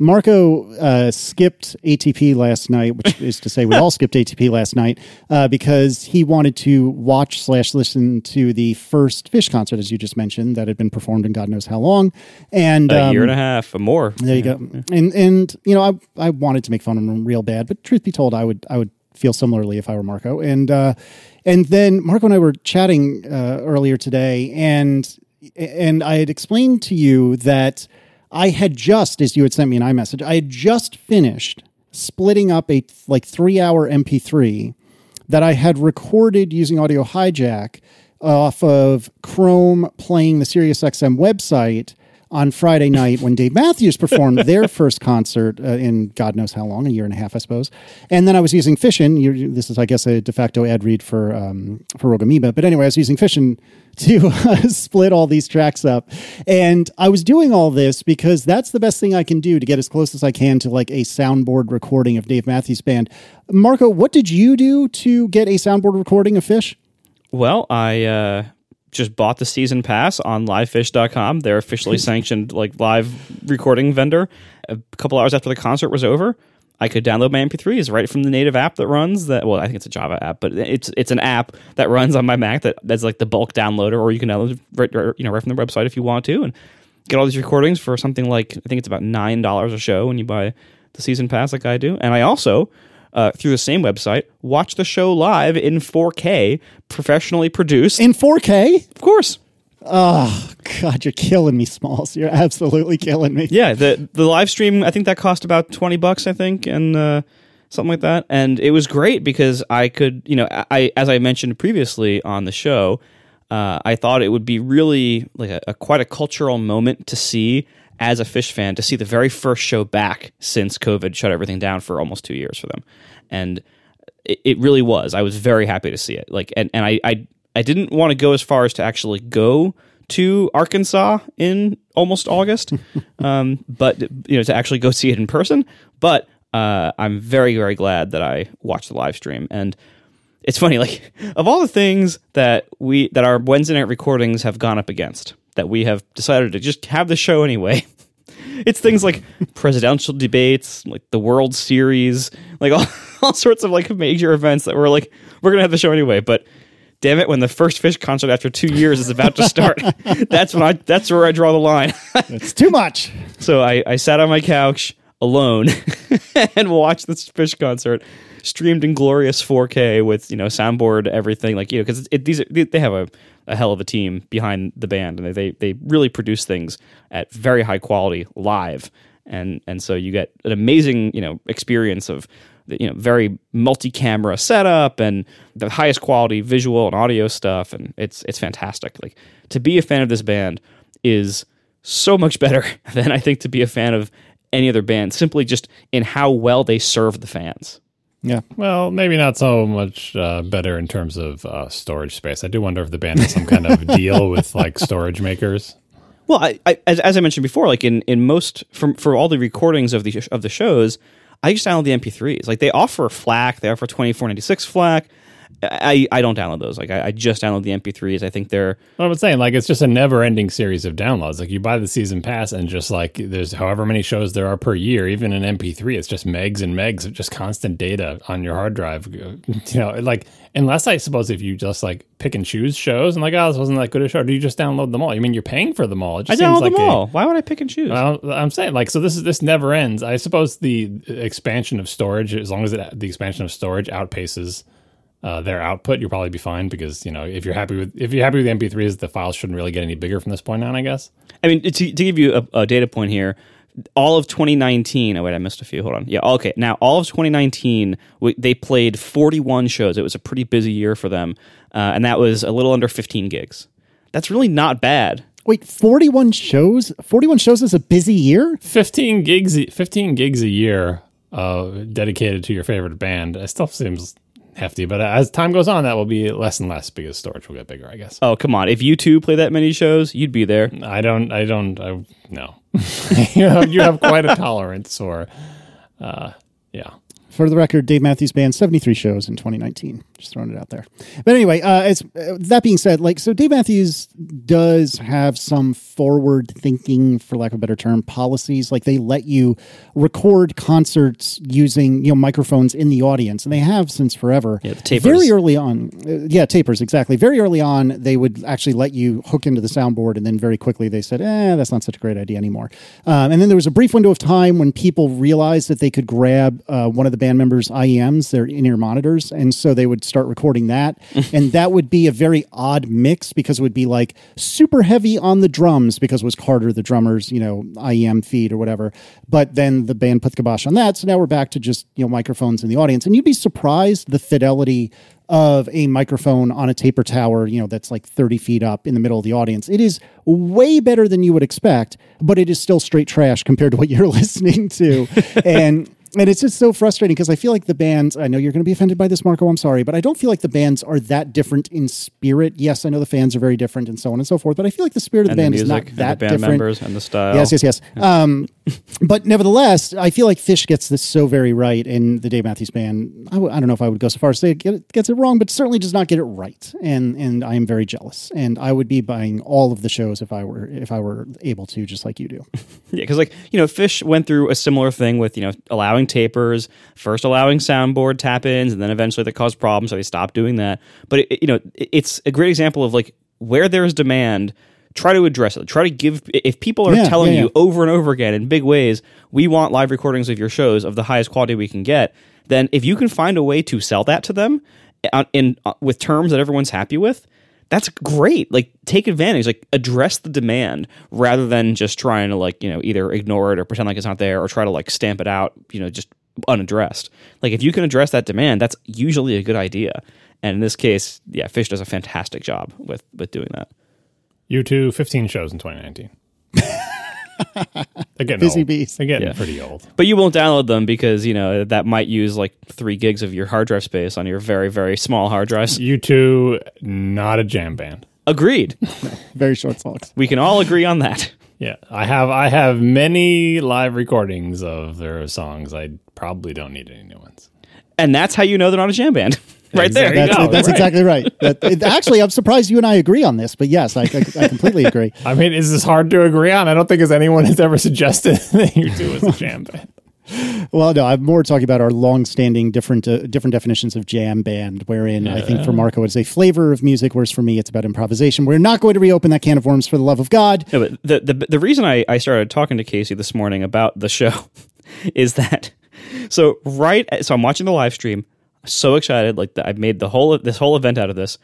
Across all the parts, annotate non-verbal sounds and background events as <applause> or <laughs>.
Marco uh, skipped ATP last night, which is to say we all skipped ATP last night uh, because he wanted to watch slash listen to the first Phish concert, as you just mentioned, that had been performed in God knows how long, and A year um, and a half or more. There you go. And and you know, I I wanted to make fun of him real bad, but truth be told, I would I would feel similarly if I were Marco. And uh, and then Marco and I were chatting uh, earlier today, and and I had explained to you that I had just, as you had sent me an iMessage, I had just finished splitting up a like three hour MP3 that I had recorded using Audio Hijack off of Chrome playing the SiriusXM website on Friday night when Dave Matthews performed <laughs> their first concert uh, in God knows how long, a year and a half, I suppose. And then I was using Fission. You, this is, I guess, a de facto ad read for um, for Rogue Amoeba. But anyway, I was using Fission <laughs> to uh, split all these tracks up, and I was doing all this because that's the best thing I can do to get as close as I can to like a soundboard recording of Dave Matthews Band. Marco, what did you do to get a soundboard recording of Phish? Well, I uh, just bought the season pass on LivePhish.com, their officially <laughs> sanctioned like live recording vendor. A couple hours after the concert was over, I could download my MP3s right from the native app that runs that. Well, I think it's a Java app, but it's it's an app that runs on my Mac that that's like the bulk downloader, or you can download right, right- you know right from the website if you want to, and get all these recordings for something like I think it's about nine dollars a show when you buy the season pass like I do, and I also. Uh, through the same website, watch the show live in 4K, professionally produced. In 4K? of course, Oh, God, you're killing me, Smalls. You're absolutely killing me. Yeah, the the live stream I think that cost about twenty bucks I think and uh, something like that, and it was great because I could you know I as I mentioned previously on the show, uh, I thought it would be really like a, a quite a cultural moment to see as a Phish fan to see the very first show back since COVID shut everything down for almost two years for them, and it, it really was. I was very happy to see it. Like, and, and I, I, I didn't want to go as far as to actually go to Arkansas in almost August, <laughs> um, but you know, to actually go see it in person. But uh, I'm very, very glad that I watched the live stream. And it's funny, like of all the things that we that our Wednesday night recordings have gone up against, that we have decided to just have the show anyway. <laughs> It's things like <laughs> presidential debates, like the World Series, like all, <laughs> all sorts of like major events that we're like, we're gonna have the show anyway. But damn it, when the first Phish concert after two years is about to start, that's when I that's where I draw the line. It's too much. so I, I sat on my couch alone and watched this Phish concert streamed in glorious 4K with you know soundboard everything like you know because these are, they have a, a hell of a team behind the band and they they really produce things at very high quality live and and so you get an amazing you know experience of you know very multi-camera setup and the highest quality visual and audio stuff and it's it's fantastic like to be a fan of this band is so much better <laughs> than I think to be a fan of any other band simply just in how well they serve the fans. Yeah. Well, maybe not so much uh, better in terms of uh, storage space. I do wonder if the band has some kind of <laughs> deal with like storage makers. Well, I, I as, as I mentioned before, like in, in most for for all the recordings of the of the shows, I just download the MP3s. Like they offer FLAC, they offer twenty four ninety six FLAC. I, I don't download those. Like I, I just download the MP3s. I think they're What I'm saying, like, it's just a never-ending series of downloads. Like, you buy the season pass, and just like there's however many shows there are per year, even in MP3, it's just megs and megs of just constant data on your hard drive. <laughs> You know, like unless I suppose if you just like pick and choose shows and like, oh, this wasn't that good a show, do you just download them all? You mean you're paying for them all? It I just seems download like them a- all. Why would I pick and choose? Well, I'm saying like so this is this never ends. I suppose the expansion of storage, as long as it, the expansion of storage outpaces uh, their output, you'll probably be fine because you know if you're happy with if you're happy with the MP3s, the files shouldn't really get any bigger from this point on. I guess. I mean, to, to give you a, a data point here, all of 2019. Oh wait, I missed a few. Hold on. Yeah, okay. Now all of 2019, we, they played 41 shows. It was a pretty busy year for them, uh, and that was a little under 15 gigs. That's really not bad. Wait, 41 shows? 41 shows is a busy year? 15 gigs 15 gigs a year uh, dedicated to your favorite band it still seems hefty but as time goes on that will be less and less because storage will get bigger i guess Oh come on! If U2 play that many shows, you'd be there. i don't i don't i no <laughs> you, have, you have quite a tolerance or uh, yeah For the record, Dave Matthews Band, 73 shows in 2019. Just throwing it out there. But anyway, uh, as, uh, that being said, like, so Dave Matthews does have some forward thinking, for lack of a better term, policies. Like, they let you record concerts using, you know, microphones in the audience, and they have since forever. Yeah, the tapers. Very early on, uh, yeah, tapers, exactly. Very early on, they would actually let you hook into the soundboard, and then very quickly they said, eh, that's not such a great idea anymore. Um, and then there was a brief window of time when people realized that they could grab uh, one of the band members' IEMs, their in ear monitors, and so they would start recording that. <laughs> and that would be a very odd mix because it would be like super heavy on the drums because it was Carter, the drummer's, you know, IEM feed or whatever. But then the band put the kibosh on that. So now we're back to just, you know, microphones in the audience. And you'd be surprised the fidelity of a microphone on a taper tower, you know, that's like 30 feet up in the middle of the audience. It is way better than you would expect, but it is still straight trash compared to what you're <laughs> listening to. and and it's just so frustrating because I feel like the bands, I know you're going to be offended by this, Marco, I'm sorry, but I don't feel like the bands are that different in spirit. Yes, I know the fans are very different and so on and so forth, but I feel like the spirit of the and band the is music, not and that the band different. members, and the style. Yes, yes, yes. Um, but nevertheless, I feel like Phish gets this so very right, and the Dave Matthews Band. I w- I don't know if I would go so far as to say it get- gets it wrong, but certainly does not get it right, and and I am very jealous. And I would be buying all of the shows if I were if I were able to, just like you do. <laughs> Yeah, because like you know, Phish went through a similar thing with you know allowing tapers, first allowing soundboard tap ins, and then eventually that caused problems, so they stopped doing that. But it, you know, it- it's a great example of like where there's demand, try to address it. Try to give if people are Yeah, telling yeah, you over and over again in big ways, we want live recordings of your shows of the highest quality we can get. Then if you can find a way to sell that to them uh, in uh, with terms that everyone's happy with, that's great. Like take advantage, like address the demand rather than just trying to like, you know, either ignore it or pretend like it's not there or try to like stamp it out, you know, just unaddressed. Like if you can address that demand, that's usually a good idea. And in this case, yeah, Phish does a fantastic job with with doing that. U2, 15 shows in 2019. They're <laughs> getting Busy old. bees. They're getting Yeah. pretty old. But you won't download them because, you know, that might use like 3 gigs of your hard drive space on your very very small hard drives. U2, not a jam band. Agreed. <laughs> Very short songs. We can all agree on that. Yeah, I have I have many live recordings of their songs. I probably don't need any new ones. And that's how you know they're not a jam band. <laughs> right there. There you That's, go. that's right. exactly right. That, it- actually, I'm surprised you and I agree on this, but yes, I, I, I completely agree. <laughs> I mean, is this hard to agree on? I don't think as anyone has ever suggested <laughs> that U2 is a jam band. Well, no, I'm more talking about our long-standing different uh, different definitions of jam band, wherein I think for Marco it's a flavor of music, whereas for me it's about improvisation. We're not going to reopen that can of worms for the love of God. No, but the, the the reason I, I started talking to Casey this morning about the show <laughs> is that so right so I'm watching the live stream, so excited like I've made the whole this whole event out of this.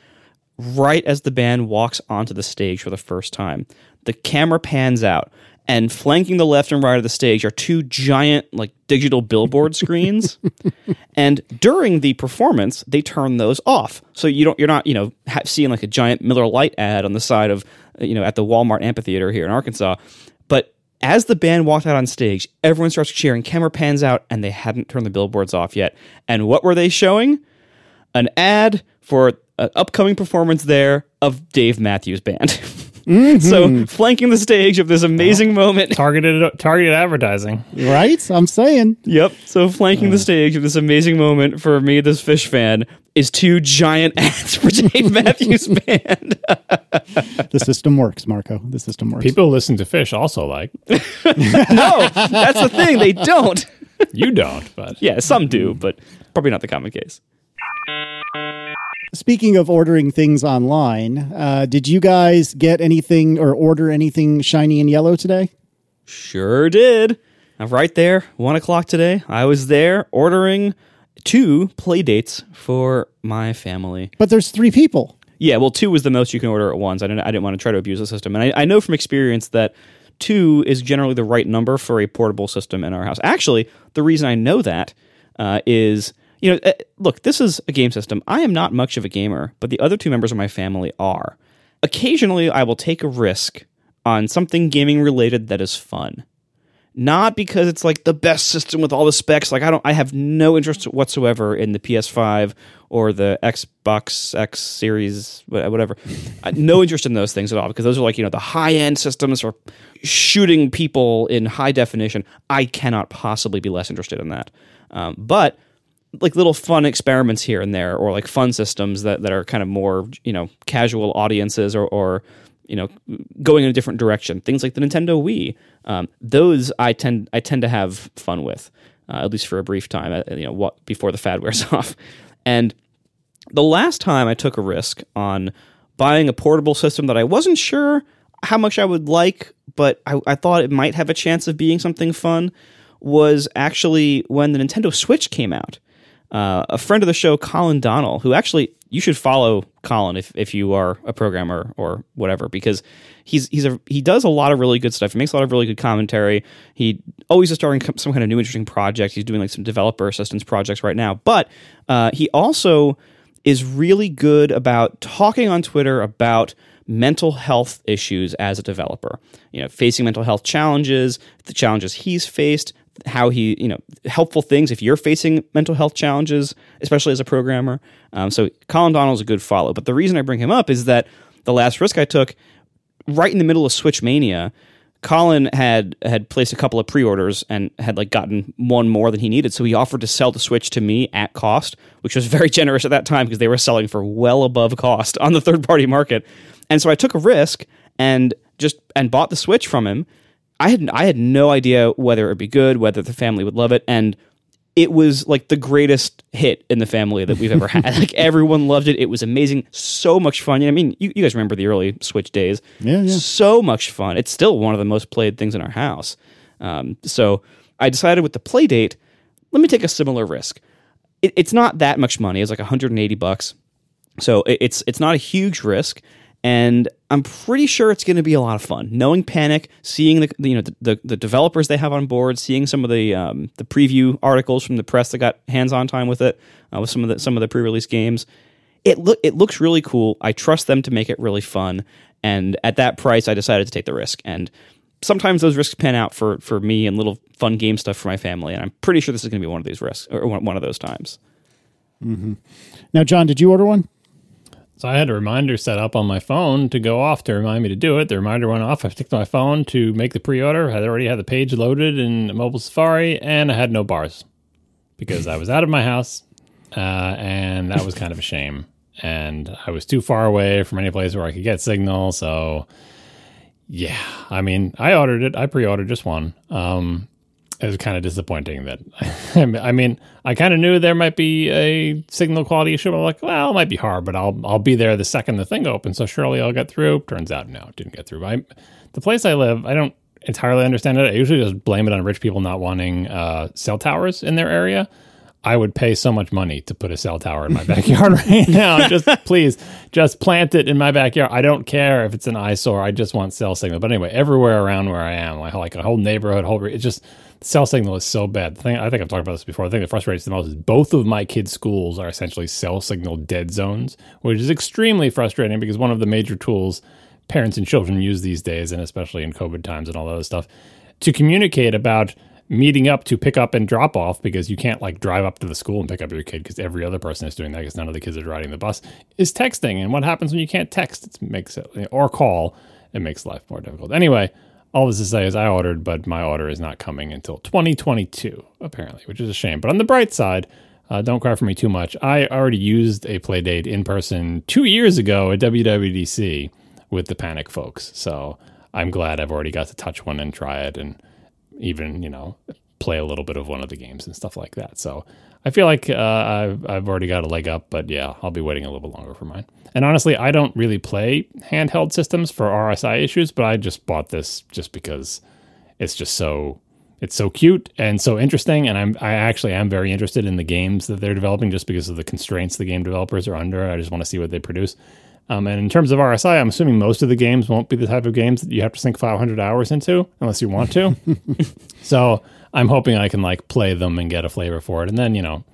Right as the band walks onto the stage for the first time, the camera pans out, and flanking the left and right of the stage are two giant like digital billboard <laughs> screens. and during the performance, they turn those off, so you don't you're not you know ha- seeing like a giant Miller Lite ad on the side of you know at the Walmart amphitheater here in Arkansas. As the band walked out on stage, everyone starts cheering. Camera pans out, and they hadn't turned the billboards off yet. And what were they showing? An ad for an upcoming performance there of Dave Matthews Band. <laughs> Mm-hmm. so flanking the stage of this amazing moment. <laughs> Targeted targeted advertising. Right? I'm saying. Yep. So flanking the stage of this amazing moment for me, this Phish fan, is two giant <laughs> ads for Dave Matthews <laughs> Band. The system works, Marco. The system works. People listen to Phish also like. no, that's the thing. They don't. You don't, but Yeah, some do, but probably not the common case. Speaking of ordering things online, uh, did you guys get anything or order anything shiny and yellow today? Sure did. Now, right there, one o'clock today, I was there ordering two Playdates for my family. But there's three people. Yeah, well, two was the most you can order at once. I didn't, I didn't want to try to abuse the system. And I, I know from experience that two is generally the right number for a portable system in our house. Actually, the reason I know that uh, is, you know, uh, look, this is a game system. I am not much of a gamer, but the other two members of my family are. Occasionally, I will take a risk on something gaming related that is fun. Not because it's like the best system with all the specs. Like i don't i have no interest whatsoever in the ps5 or the xbox x series whatever. No <laughs> interest in those things at all because those are like you know the high end systems for shooting people in high definition. I cannot possibly be less interested in that. Um, but like little fun experiments here and there, or like fun systems that that are kind of more you know casual audiences or or you know going in a different direction. Things like the Nintendo Wii. Um, those I tend I tend to have fun with, uh, at least for a brief time. uh, You know what before the fad <laughs> wears off, and the last time I took a risk on buying a portable system that I wasn't sure how much I would like, but I, I thought it might have a chance of being something fun was actually when the Nintendo Switch came out. Uh, a friend of the show, Collin Donnell, who actually you should follow Collin if, if you are a programmer or whatever, because he's he's a he does a lot of really good stuff. He makes a lot of really good commentary. He always is starting some kind of new interesting project. He's doing like some developer assistance projects right now, but uh, he also is really good about talking on Twitter about mental health issues as a developer. You know, facing mental health challenges, the challenges he's faced, how he, you know, helpful things if you're facing mental health challenges, especially as a programmer. Um, so Collin Donnell's a good follow. But the reason I bring him up is that the last risk I took, right in the middle of Switch Mania, Collin had had placed a couple of pre-orders and had like gotten one more than he needed, so he offered to sell the Switch to me at cost, which was <laughs> very generous at that time because they were selling for well above cost on the third-party market. And so I took a risk and just and bought the Switch from him. I had I had no idea whether it would be good, whether the family would love it, and it was like the greatest hit in the family that we've ever had. <laughs> like everyone loved it. It was amazing. So much fun. I mean, you, you guys remember the early Switch days. Yeah, yeah. So much fun. It's still one of the most played things in our house. Um, so I decided with the Playdate, let me take a similar risk. It, it's not that much money. It's like 180 bucks. So it, it's it's not a huge risk, and I'm pretty sure it's going to be a lot of fun. Knowing Panic, seeing the the, you know the, the, developers they have on board, seeing some of the um, the preview articles from the press that got hands on time with it, uh, with some of the some of the pre release games. It look it looks really cool. I trust them to make it really fun, and at that price, I decided to take the risk. And sometimes those risks pan out for for me and little fun game stuff for my family. And I'm pretty sure this is going to be one of these risks or one, one of those times. Now, John, did you order one? So I had a reminder set up on my phone to go off to remind me to do it. The reminder went off. I picked my phone to make the pre-order. I already had the page loaded in mobile Safari, and I had no bars because I was out of my house, uh, and that was kind of a shame. And I was too far away from any place where I could get signal. So, yeah, I mean, I ordered it. I pre-ordered just one. Um, it was kind of disappointing that <laughs> I mean I kind of knew there might be a signal quality issue. But I'm like, well, it might be hard, but I'll I'll be there the second the thing opens, so surely I'll get through. Turns out, no, it didn't get through. I, the place I live, I don't entirely understand it. I usually just blame it on rich people not wanting uh, cell towers in their area. I would pay so much money to put a cell tower in my <laughs> backyard right now. Just please, just plant it in my backyard. I don't care if it's an eyesore. I just want cell signal. But anyway, everywhere around where I am, like, like a whole neighborhood, whole it's just cell signal is so bad. Thing I think I've talked about this before. The thing that frustrates the most is both of my kids' schools are essentially cell signal dead zones, which is extremely frustrating because one of the major tools parents and children use these days, and especially in COVID times and all that other stuff, to communicate about meeting up to pick up and drop off because you can't like drive up to the school and pick up your kid because every other person is doing that because none of the kids are riding the bus is texting and what happens when you can't text it makes it or call it makes life more difficult anyway all this to say is i ordered but my order is not coming until 2022 apparently which is a shame. But on the bright side uh, don't cry for me too much. I already used a Playdate in person two years ago at wwdc with the panic folks. So i'm glad i've already got to touch one and try it and even you know play a little bit of one of the games and stuff like that. So I feel like uh, I've I've already got a leg up, but yeah, I'll be waiting a little bit longer for mine. And honestly, I don't really play handheld systems for RSI issues, but I just bought this just because it's just so it's so cute and so interesting and I'm I actually am very interested in the games that they're developing just because of the constraints the game developers are under. I just want to see what they produce. Um, and in terms of RSI, I'm assuming most of the games won't be the type of games that you have to sink 500 hours into unless you want to. <laughs> so I'm hoping I can like play them and get a flavor for it, and then you know,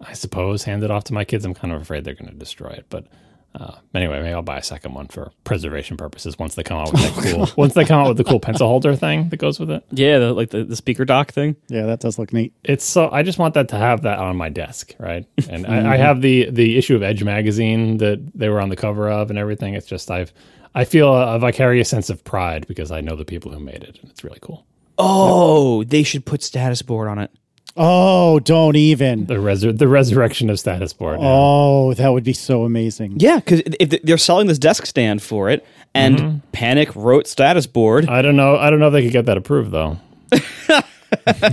I suppose hand it off to my kids. I'm kind of afraid they're going to destroy it, but uh, anyway, maybe I'll buy a second one for preservation purposes once they come out with <laughs> that cool. once they come out with the cool pencil holder thing that goes with it. Yeah, the, like the, the speaker dock thing. Yeah, that does look neat. It's so I just want that to have that on my desk, right? <laughs> And I, I have the the issue of Edge magazine that they were on the cover of and everything. It's just I've I feel a, vicarious sense of pride because I know the people who made it, and it's really cool. Oh, they should put status board on it. Oh, don't even. The resur- the resurrection of status board. yeah. Oh, that would be so amazing. Yeah, because they're selling this desk stand for it, and Panic wrote status board. I don't know. I don't know if they could get that approved though.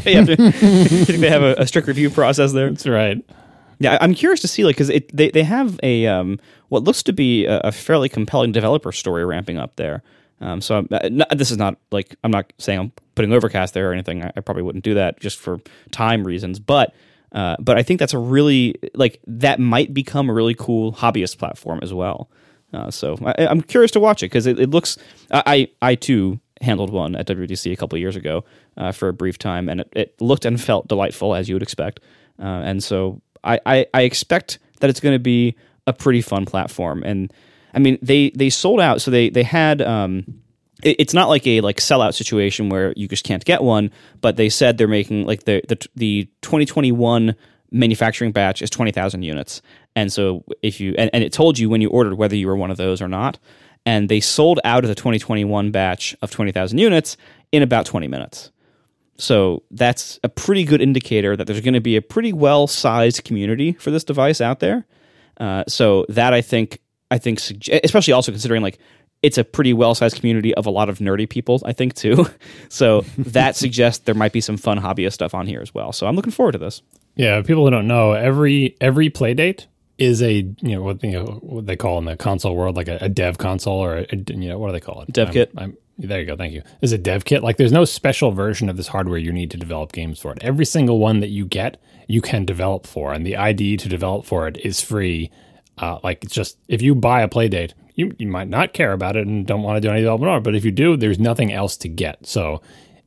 yeah, you think they have a, a strict review process there? That's right. Yeah, I- I'm curious to see like because they they have a um, what looks to be a, a fairly compelling developer story ramping up there. Um, so I'm, uh, this is not like I'm not saying I'm putting Overcast there or anything. I, I probably wouldn't do that just for time reasons, but. Uh, but I think that's a really like that might become a really cool hobbyist platform as well. Uh, so I, I'm curious to watch it because it, it looks. I I too handled one at WWDC a couple years ago uh, for a brief time, and it, it looked and felt delightful as you would expect. Uh, and so I, I, I expect that it's going to be a pretty fun platform. And I mean, they they sold out, so they they had. Um, it- it's not like a like sellout situation where you just can't get one, but they said they're making like the the the 2021 manufacturing batch is 20,000 units. And so if you and, and it told you when you ordered whether you were one of those or not. And they sold out of the 2021 batch of 20,000 units in about 20 minutes. So that's a pretty good indicator that there's going to be a pretty well sized community for this device out there. Uh, so that I think I think especially also considering like it's a pretty well sized community of a lot of nerdy people I think too. <laughs> so that <laughs> suggests there might be some fun hobbyist stuff on here as well. So I'm looking forward to this. Yeah, people who don't know, every every Playdate is a you know what you know what they call in the console world like a, a dev console or a, a- you know what do they call it Dev I'm- kit. I'm, there you go, thank you. Is a dev kit like there's no special version of this hardware you need to develop games for it. Every single one that you get, you can develop for, and the ID to develop for it is free. Uh, like it's just if you buy a Playdate, you you might not care about it and don't want to do any development but if you do, there's nothing else to get. So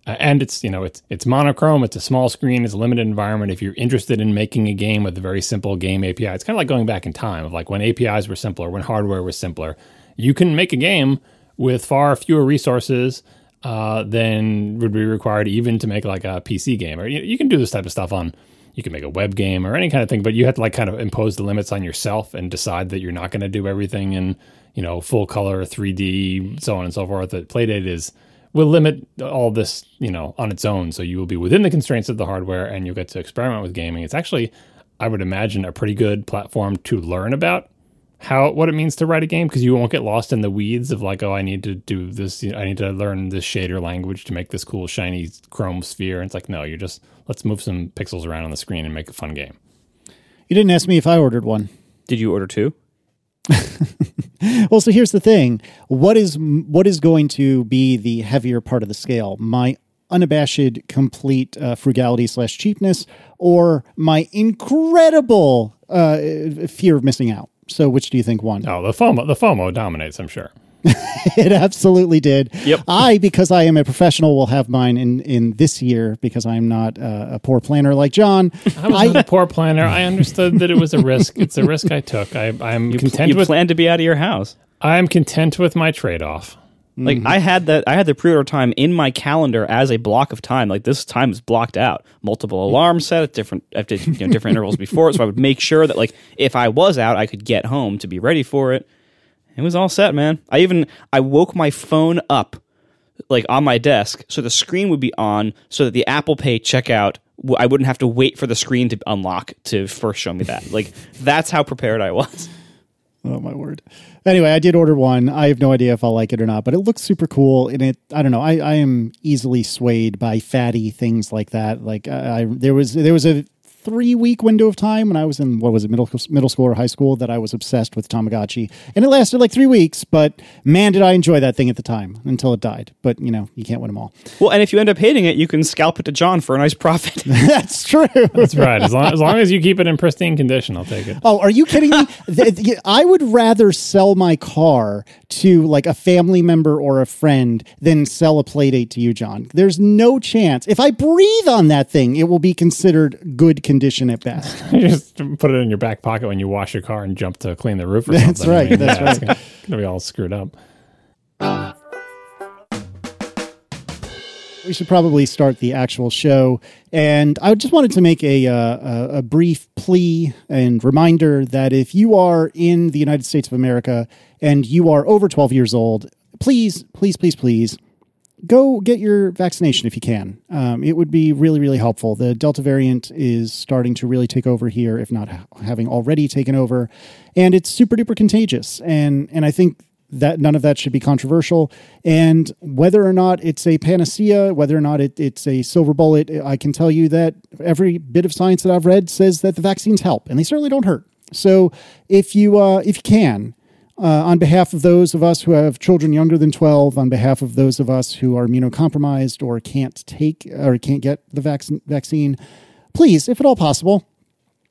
uh, and it's you know it's it's monochrome it's a small screen it's a limited environment if you're interested in making a game with a very simple game api it's kind of like going back in time of like when apis were simpler when hardware was simpler you can make a game with far fewer resources uh, than would be required even to make like a pc game or you, you can do this type of stuff on you can make a web game or any kind of thing but you have to like kind of impose the limits on yourself and decide that you're not going to do everything in you know full color 3d so on and so forth that playdate is will limit all this, you know, on its own. So you will be within the constraints of the hardware and you'll get to experiment with gaming. It's actually, I would imagine, a pretty good platform to learn about how what it means to write a game because you won't get lost in the weeds of like, oh, I need to do this. I need to learn this shader language to make this cool shiny chrome sphere. And it's like, no, you're just let's move some pixels around on the screen and make a fun game. You didn't ask me if I ordered one. Did you order two? <laughs> Well, so here's the thing: what is what is going to be the heavier part of the scale? My unabashed, complete uh, frugality slash cheapness, or my incredible uh, fear of missing out? So, which do you think won? Oh, the FOMO, the FOMO dominates, I'm sure. <laughs> it absolutely did. Yep. I, because I am a professional, will have mine in in this year because I'm not uh, a poor planner like John. I was a poor planner. I understood that it was a risk. It's a risk I took. I, I'm content with you with. plan to be out of your house. I'm content with my trade-off. Like mm-hmm. I had that, I had the pre-order time in my calendar as a block of time. Like this time is blocked out. Multiple alarms set at different, at you know, different intervals before it, so I would make sure that like if I was out, I could get home to be ready for it. It was all set, man. I even I woke my phone up like on my desk so the screen would be on so that the Apple Pay checkout I wouldn't have to wait for the screen to unlock to first show me that. Like that's how prepared I was. Oh my word. Anyway, I did order one. I have no idea if I'll like it or not, but it looks super cool. And it, I don't know. I, I am easily swayed by fatty things like that. Like I, I there was there was a three week window of time when I was in what was it middle middle school or high school that I was obsessed with Tamagotchi, and it lasted like three weeks. But man, did I enjoy that thing at the time until it died. But you know, you can't win them all. Well, and if you end up hating it, you can scalp it to John for a nice profit. <laughs> <laughs> That's true. That's right. As long, as long as you keep it in pristine condition, I'll take it. Oh, are you kidding me? <laughs> Th- th- I would rather sell my car to like a family member or a friend than sell a playdate to you, John. There's no chance. If I breathe on that thing, it will be considered good condition at best. You <laughs> just put it in your back pocket when you wash your car and jump to clean the roof or something. That's right, that's right. It's gonna, gonna be all screwed up. we should probably start the actual show. And I just wanted to make a, uh, a, a brief plea and reminder that if you are in the United States of America and you are over 12 years old, please, please, please, please go get your vaccination if you can. Um, it would be really, really helpful. The Delta variant is starting to really take over here, if not ha- having already taken over, and it's super duper contagious. And and I think that none of that should be controversial. And whether or not it's a panacea, whether or not it, it's a silver bullet, I can tell you that every bit of science that I've read says that the vaccines help, and they certainly don't hurt. So if you uh, if you can, uh, on behalf of those of us who have children younger than 12, on behalf of those of us who are immunocompromised or can't take or can't get the vac- vaccine, please, if at all possible,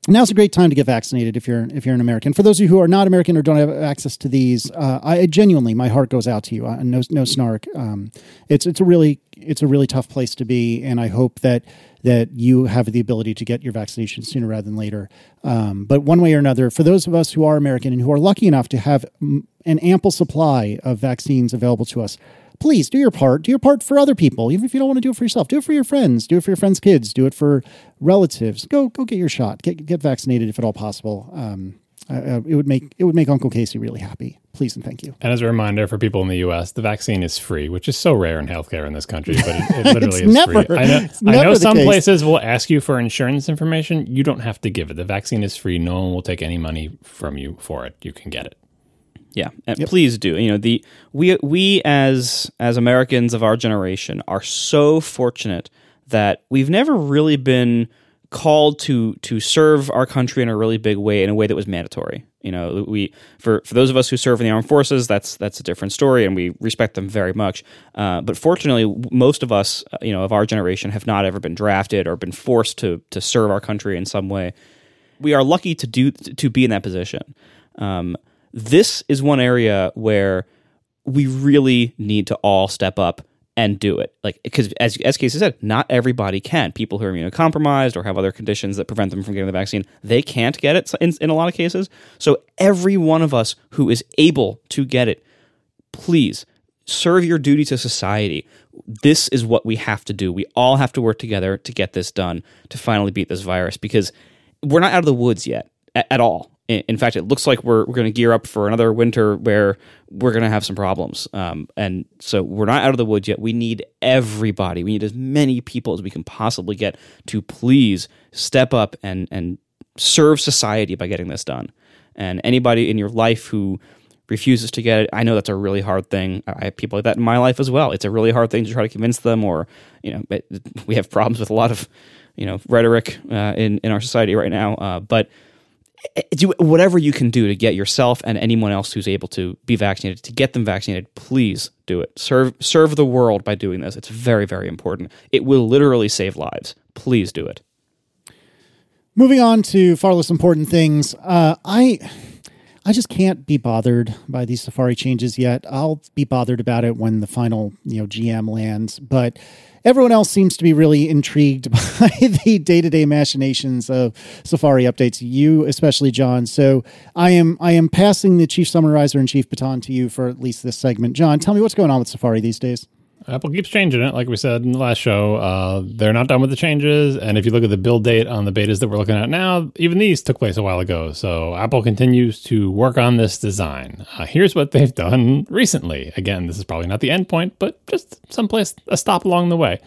now's a great time to get vaccinated if you're if you're an American. For those of you who are not American or don't have access to these, uh, I genuinely my heart goes out to you. Uh, no no snark. Um, it's it's a really it's a really tough place to be, and I hope that that you have the ability to get your vaccination sooner rather than later. Um, but one way or another, for those of us who are American and who are lucky enough to have an ample supply of vaccines available to us, please do your part. Do your part for other people, even if you don't want to do it for yourself. Do it for your friends. Do it for your friends' kids. Do it for relatives. Go go get your shot. Get get vaccinated if at all possible. Um, uh, uh, it would make it would make Uncle Casey really happy. Please and thank you. And as a reminder for people in the U.S., the vaccine is free, which is so rare in healthcare in this country, but it, it <laughs> literally is never, free. I know, I know some case. places will ask you for insurance information. You don't have to give it. The vaccine is free. No one will take any money from you for it. You can get it. Yeah, and yep. please do. You know, the we we as as Americans of our generation are so fortunate that we've never really been called to to serve our country in a really big way in a way that was mandatory. You know, we for for those of us who serve in the armed forces, that's that's a different story, and we respect them very much. Uh, but fortunately, most of us, uh, you know, of our generation, have not ever been drafted or been forced to to serve our country in some way. We are lucky to do to be in that position. Um, this is one area where we really need to all step up and do it. Like because as as Casey said, not everybody can. People who are immunocompromised or have other conditions that prevent them from getting the vaccine, they can't get it in, in a lot of cases. So every one of us who is able to get it, please serve your duty to society. This is what we have to do. We all have to work together to get this done to finally beat this virus because we're not out of the woods yet at, at all in fact, it looks like we're, we're going to gear up for another winter where we're going to have some problems. Um, and so we're not out of the woods yet. We need everybody. We need as many people as we can possibly get to please step up and, and serve society by getting this done. And anybody in your life who refuses to get it, I know that's a really hard thing. I have people like that in my life as well. It's a really hard thing to try to convince them, or you know, it, <laughs> we have problems with a lot of you know rhetoric uh, in in our society right now. Uh, but do whatever you can do to get yourself and anyone else who's able to be vaccinated to get them vaccinated please do it. Serve serve the world by doing this. It's very very important. It will literally save lives. Please do it. Moving on to far less important things uh, i i just can't be bothered by these safari changes yet i'll be bothered about it when the final you know gm lands but everyone else seems to be really intrigued <laughs> by the day-to-day machinations of Safari updates. You, especially, John. So I am I am passing the chief summarizer and chief baton to you for at least this segment. John, tell me what's going on with Safari these days. Apple keeps changing it, like we said in the last show. Uh, they're not done with the changes, and if you look at the build date on the betas that we're looking at now, even these took place a while ago. So Apple continues to work on this design. Uh, here's what they've done recently. Again, this is probably not the end point, but just someplace a stop along the way.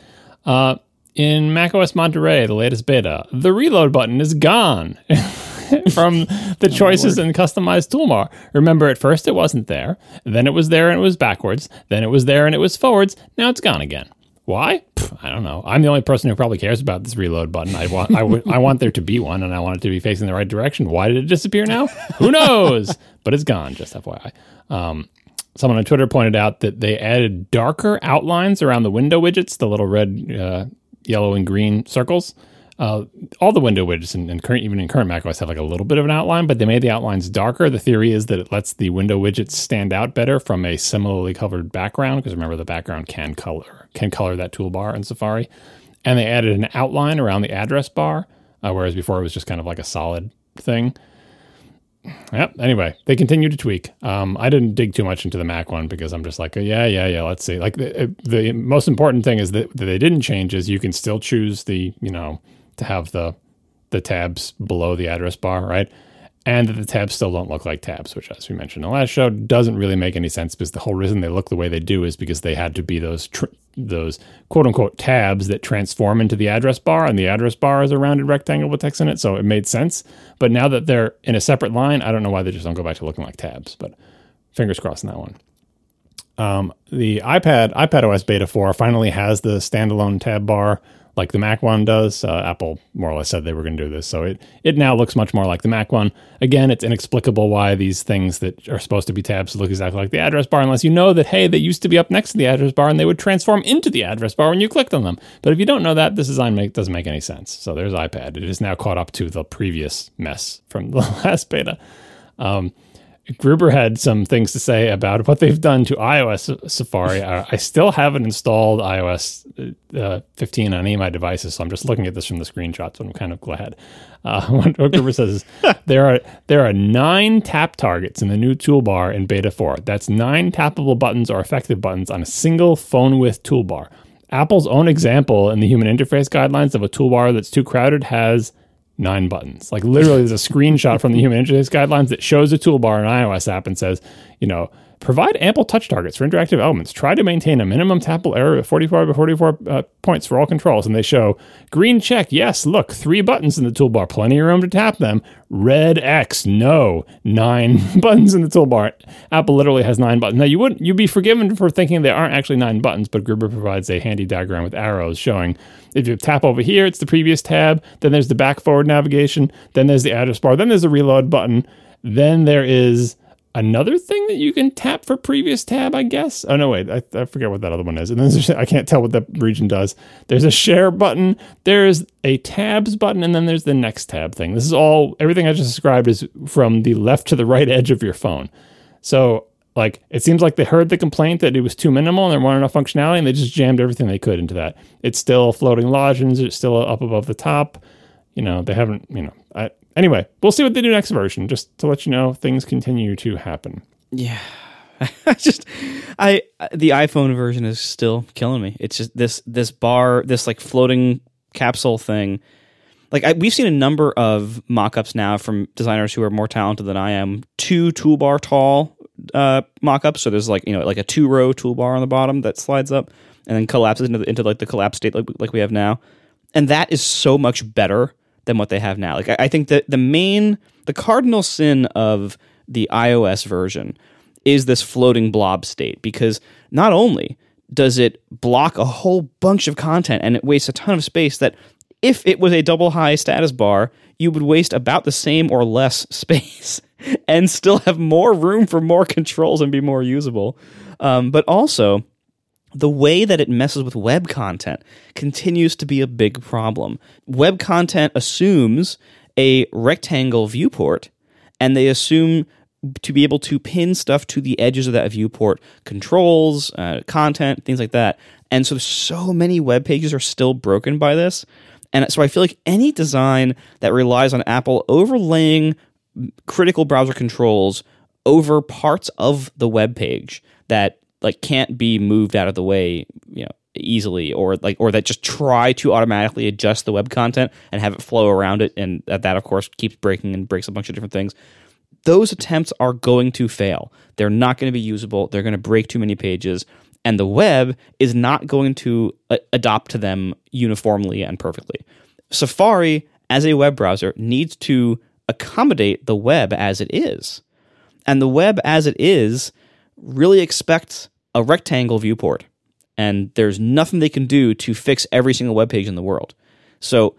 Uh, in macOS Monterey, the latest beta, the reload button is gone. <laughs> <laughs> from the choices and customized toolbar. Remember, at first it wasn't there, then it was there and it was backwards, then it was there and it was forwards. Now it's gone again. Why? I don't know. I'm the only person who probably cares about this reload button. I want, I, w- I want there to be one, and I want it to be facing the right direction. Why did it disappear now? Who knows? <laughs> But it's gone. Just FYI. Um, someone on Twitter pointed out that they added darker outlines around the window widgets, the little red, uh, yellow, and green circles. Uh, all the window widgets and, current, even in current macOS have like a little bit of an outline, but they made the outlines darker. The theory is that it lets the window widgets stand out better from a similarly colored background because remember the background can color can color that toolbar in Safari. And they added an outline around the address bar, uh, whereas before it was just kind of like a solid thing. Yep. Anyway, they continue to tweak. Um, I didn't dig too much into the Mac one because I'm just like, yeah, yeah, yeah. Let's see. Like the, the most important thing is that, that they didn't change is you can still choose the you know to have the the tabs below the address bar, right? and that the tabs still don't look like tabs, which, as we mentioned in the last show, doesn't really make any sense because the whole reason they look the way they do is because they had to be those tr- those quote unquote tabs that transform into the address bar, and the address bar is a rounded rectangle with text in it, so it made sense. But now that they're in a separate line, I don't know why they just don't go back to looking like tabs. But fingers crossed on that one. Um, the iPad iPad OS Beta 4 finally has the standalone tab bar like the Mac one does. Uh, Apple more or less said they were going to do this, so it it now looks much more like the Mac one. Again, it's inexplicable why these things that are supposed to be tabs look exactly like the address bar, unless you know that hey, they used to be up next to the address bar and they would transform into the address bar when you clicked on them. But if you don't know that, this design make, doesn't make any sense. So there's iPad. It is now caught up to the previous mess from the <laughs> last beta. Um, Gruber had some things to say about what they've done to iOS Safari. Uh, I still haven't installed iOS uh, 15 on any of my devices, so I'm just looking at this from the screenshots. So I'm kind of glad. Uh, <laughs> what Gruber says is <laughs> there are there are nine tap targets in the new toolbar in Beta 4. That's nine tappable buttons or effective buttons on a single phone width toolbar. Apple's own example in the human interface guidelines of a toolbar that's too crowded has nine buttons. Like literally, there's a screenshot from the human interface guidelines that shows a toolbar in iOS app and says, you know, provide ample touch targets for interactive elements. Try to maintain a minimum tappable error of 44 by 44 uh, points for all controls. And they show green check, yes, look, three buttons in the toolbar, plenty of room to tap them. Red X, no, nine <laughs> buttons in the toolbar. Apple literally has nine buttons. Now you wouldn't you'd be forgiven for thinking they aren't actually nine buttons, but Gruber provides a handy diagram with arrows showing if you tap over here, it's the previous tab. Then there's the back forward navigation. Then there's the address bar. Then there's the reload button. Then there is another thing that you can tap for previous tab, I guess. Oh no, wait, I, I forget what that other one is. And then I can't tell what that region does. There's a share button. There's a tabs button, and then there's the next tab thing. This is all everything I just described is from the left to the right edge of your phone. So like it seems like they heard the complaint that it was too minimal and there wasn't enough functionality, and they just jammed everything they could into that. It's still floating logins. It's still up above the top. You know, they haven't. You know, I, anyway, we'll see what they do next version. Just to let you know, things continue to happen. Yeah. <laughs> I just I the iPhone version is still killing me. It's just this this bar, this like floating capsule thing. Like I, we've seen a number of mock-ups now from designers who are more talented than I am. Two toolbar tall uh, mock-ups. So there's like you know like a two row toolbar on the bottom that slides up and then collapses into the, into like the collapse state like like we have now, and that is so much better than what they have now. Like I, I think that the main the cardinal sin of the iOS version is this floating blob state because not only does it block a whole bunch of content and it wastes a ton of space that if it was a double high status bar, you would waste about the same or less <laughs> space and still have more room for more controls and be more usable. Um, but also, the way that it messes with web content continues to be a big problem. Web content assumes a rectangle viewport, and they assume to be able to pin stuff to the edges of that viewport, controls, uh, content, things like that. And so, so many web pages are still broken by this. And so, I feel like any design that relies on Apple overlaying critical browser controls over parts of the web page that like can't be moved out of the way, you know, easily or like or that just try to automatically adjust the web content and have it flow around it and that, of course keeps breaking and breaks a bunch of different things. Those attempts are going to fail. They're not going to be usable. They're going to break too many pages and the web is not going to uh, adopt to them uniformly and perfectly. Safari as a web browser needs to accommodate the web as it is. And the web as it is really expects a rectangle viewport. And there's nothing they can do to fix every single web page in the world. So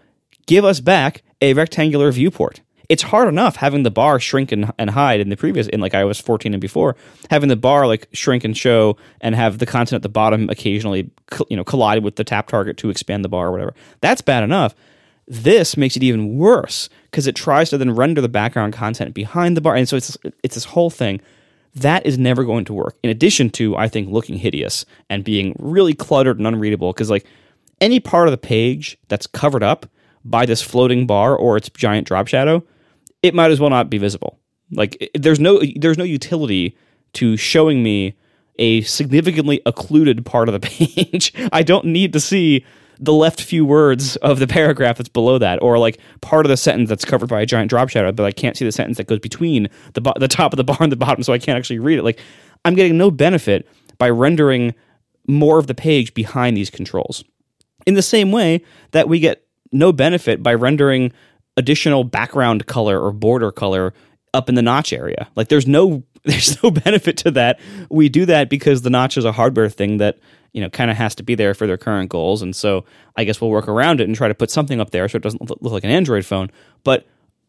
give us back a rectangular viewport. It's hard enough having the bar shrink and, and hide in the previous, in like iOS 14 and before, having the bar like shrink and show and have the content at the bottom occasionally, you know, collide with the tap target to expand the bar or whatever. That's bad enough. This makes it even worse because it tries to then render the background content behind the bar, and so it's it's this whole thing that is never going to work. In addition to, I think, looking hideous and being really cluttered and unreadable, because like any part of the page that's covered up by this floating bar or its giant drop shadow, it might as well not be visible. Like there's no there's no utility to showing me a significantly occluded part of the <laughs> page. I don't need to see the left few words of the paragraph that's below that, or like part of the sentence that's covered by a giant drop shadow, but I can't see the sentence that goes between the bo- the top of the <laughs> bar and the bottom, so I can't actually read it. Like I'm getting no benefit by rendering more of the page behind these controls. In the same way that we get no benefit by rendering additional background color or border color up in the notch area. Like there's no <laughs> there's no benefit to that. We do that because the notch is a hardware thing that you know kind of has to be there for their current goals, and so I guess we'll work around it and try to put something up there so it doesn't look like an Android phone. But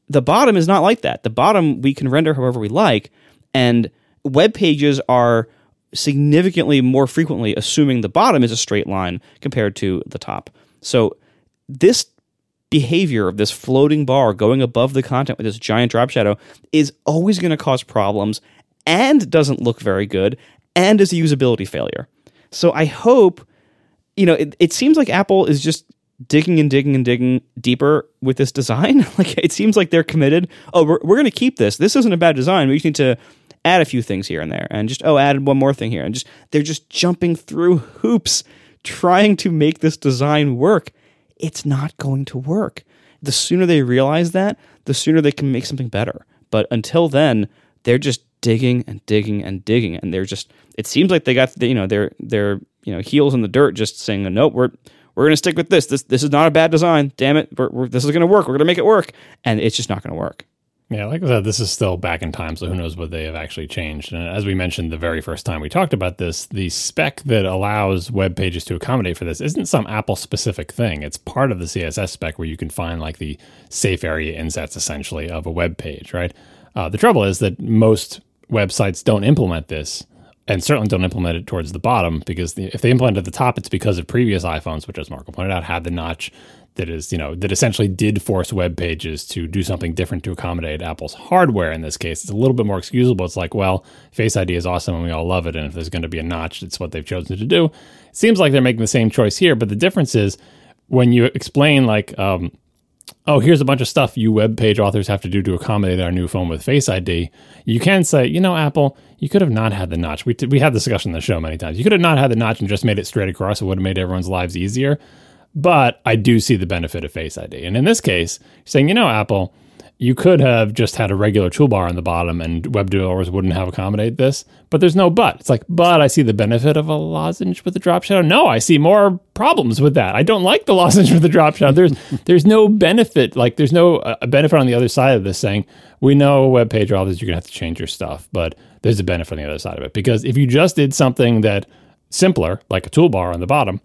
the bottom is not like that. The bottom we can render however we like, and web pages are significantly more frequently assuming the bottom is a straight line compared to the top. So this behavior of this floating bar going above the content with this giant drop shadow is always going to cause problems and doesn't look very good and is a usability failure. So I hope, you know, it, it seems like Apple is just digging and digging and digging deeper with this design. <laughs> like it seems like they're committed. Oh, we're, we're going to keep this. This isn't a bad design. We just need to add a few things here and there and just, oh, add one more thing here. And just, they're just jumping through hoops trying to make this design work. It's not going to work. The sooner they realize that, the sooner they can make something better. But until then, they're just digging and digging and digging, and they're just. It seems like they got the, you know their their you know heels in the dirt, just saying nope, we're we're going to stick with this. This this is not a bad design. Damn it, we're, we're, this is going to work. We're going to make it work, and it's just not going to work. Yeah, like I said, this is still back in time, so who knows what they have actually changed. And as we mentioned the very first time we talked about this, the spec that allows web pages to accommodate for this isn't some Apple specific thing. It's part of the CSS spec where you can find like the safe area insets essentially of a web page, right? Uh, the trouble is that most websites don't implement this and certainly don't implement it towards the bottom because the, if they implement it at the top, it's because of previous iPhones, which, as Marco pointed out, had the notch that is, you know, that essentially did force web pages to do something different to accommodate Apple's hardware in this case. It's a little bit more excusable. It's like, well, Face ID is awesome and we all love it. And if there's going to be a notch, it's what they've chosen to do. It seems like they're making the same choice here, but the difference is when you explain, like, um, oh, here's a bunch of stuff you web page authors have to do to accommodate our new phone with Face ID, you can say, you know, Apple, you could have not had the notch. We, t- we had the discussion on the show many times. You could have not had the notch and just made it straight across. It would have made everyone's lives easier. But I do see the benefit of Face ID. And in this case, saying, you know, Apple, you could have just had a regular toolbar on the bottom and web developers wouldn't have accommodated this. But there's no but. It's like, but I see the benefit of a lozenge with a drop shadow. No, I see more problems with that. I don't like the <laughs> lozenge with the drop shadow. There's there's no benefit. Like there's no uh, benefit on the other side of this saying, we know web page authors, you're gonna have to change your stuff, but there's a benefit on the other side of it. Because if you just did something that simpler, like a toolbar on the bottom,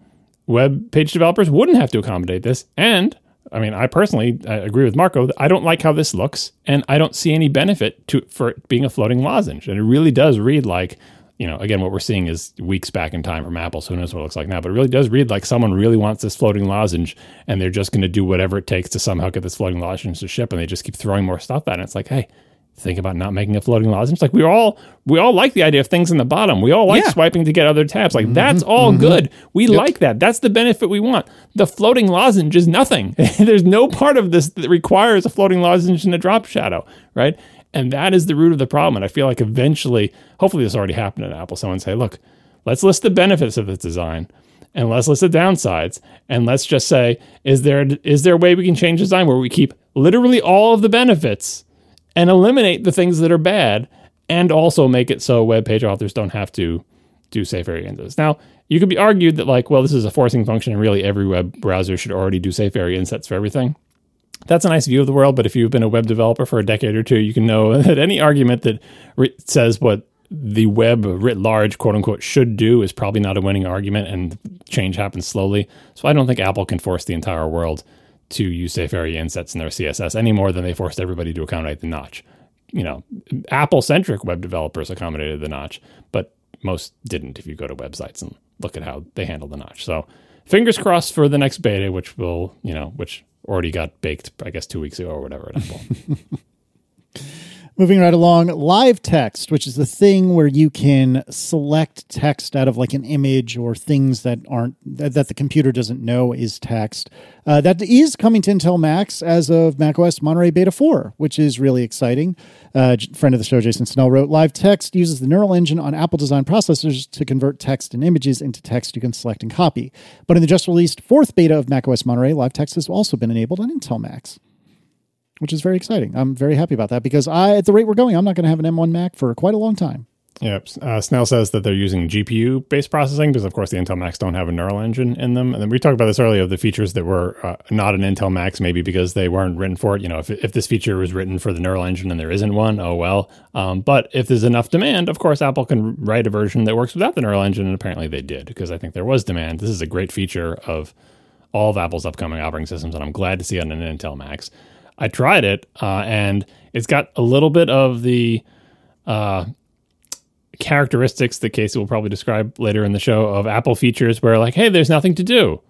web page developers wouldn't have to accommodate this. And I mean, I personally I agree with Marco. I don't like how this looks, and I don't see any benefit to for it being a floating lozenge. And it really does read like, you know, again, what we're seeing is weeks back in time from Apple. So who knows what it looks like now? But it really does read like someone really wants this floating lozenge, and they're just going to do whatever it takes to somehow get this floating lozenge to ship, and they just keep throwing more stuff at it. It's like, hey, think about not making a floating lozenge. Like we all we all like the idea of things in the bottom. We all like Yeah. swiping to get other tabs. Like mm-hmm. that's all mm-hmm. good. We like that. That's the benefit we want. The floating lozenge is nothing. <laughs> There's no part of this that requires a floating lozenge and a drop shadow, right? And that is the root of the problem. And I feel like eventually, hopefully this already happened at Apple, someone say, look, let's list the benefits of this design and let's list the downsides and let's just say, is there is there a way we can change design where we keep literally all of the benefits and eliminate the things that are bad and also make it so web page authors don't have to do safe area insets. Now, you could be argued that like, well, this is a forcing function and really every web browser should already do safe area insets for everything. That's a nice view of the world, but if you've been a web developer for a decade or two, you can know <laughs> that any argument that re- says what the web writ large, quote unquote, should do is probably not a winning argument, and change happens slowly. So I don't think Apple can force the entire world to use safe area insets in their CSS any more than they forced everybody to accommodate the notch. You know, Apple centric web developers accommodated the notch, but most didn't if you go to websites and look at how they handle the notch. So fingers crossed for the next beta, which will, you know, which already got baked, I guess, two weeks ago or whatever at Apple. <laughs> Moving right along, live text, which is the thing where you can select text out of like an image or things that aren't that, the computer doesn't know is text. Uh, that is coming to Intel Macs as of macOS Monterey Beta 4, which is really exciting. Uh, friend of the show, Jason Snell, wrote Live text uses the neural engine on Apple design processors to convert text and images into text you can select and copy. But in the just released fourth beta of macOS Monterey, live text has also been enabled on Intel Macs which is very exciting. I'm very happy about that because I, at the rate we're going, I'm not going to have an M1 Mac for quite a long time. Yep. Uh, Snell says that they're using GPU based processing because, of course, the Intel Macs don't have a neural engine in them. And then we talked about this earlier of the features that were uh, not an Intel Macs, maybe because they weren't written for it. You know, if, if this feature was written for the neural engine and there isn't one, oh well. Um, but if there's enough demand, of course, Apple can write a version that works without the neural engine. And apparently they did because I think there was demand. This is a great feature of all of Apple's upcoming operating systems, and I'm glad to see it on an Intel Macs. I tried it, uh, and it's got a little bit of the uh, characteristics that Casey will probably describe later in the show of Apple features where, like, hey, there's nothing to do.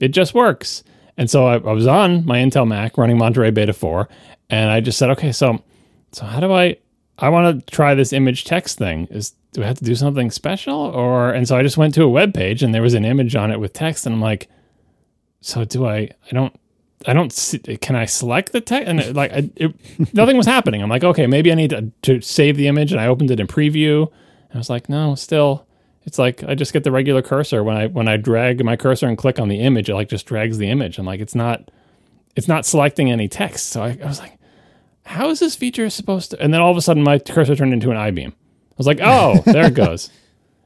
It just works. And so I, I was on my Intel Mac running Monterey Beta 4, and I just said, okay, so so how do I I want to try this image text thing. Is do I have to do something special or and so I just went to a web page and there was an image on it with text and I'm like so do I I don't I don't see, can I select the text and it, like I, it, nothing was happening. I'm like, okay, maybe I need to, to, save the image and I opened it in preview. And I was like, no, still it's like I just get the regular cursor when I when I drag my cursor and click on the image, it like just drags the image. I'm like, it's not it's not selecting any text. So I, I was like, how is this feature supposed to? And then all of a sudden my cursor turned into an I-beam. I was like, oh, there it goes. <laughs>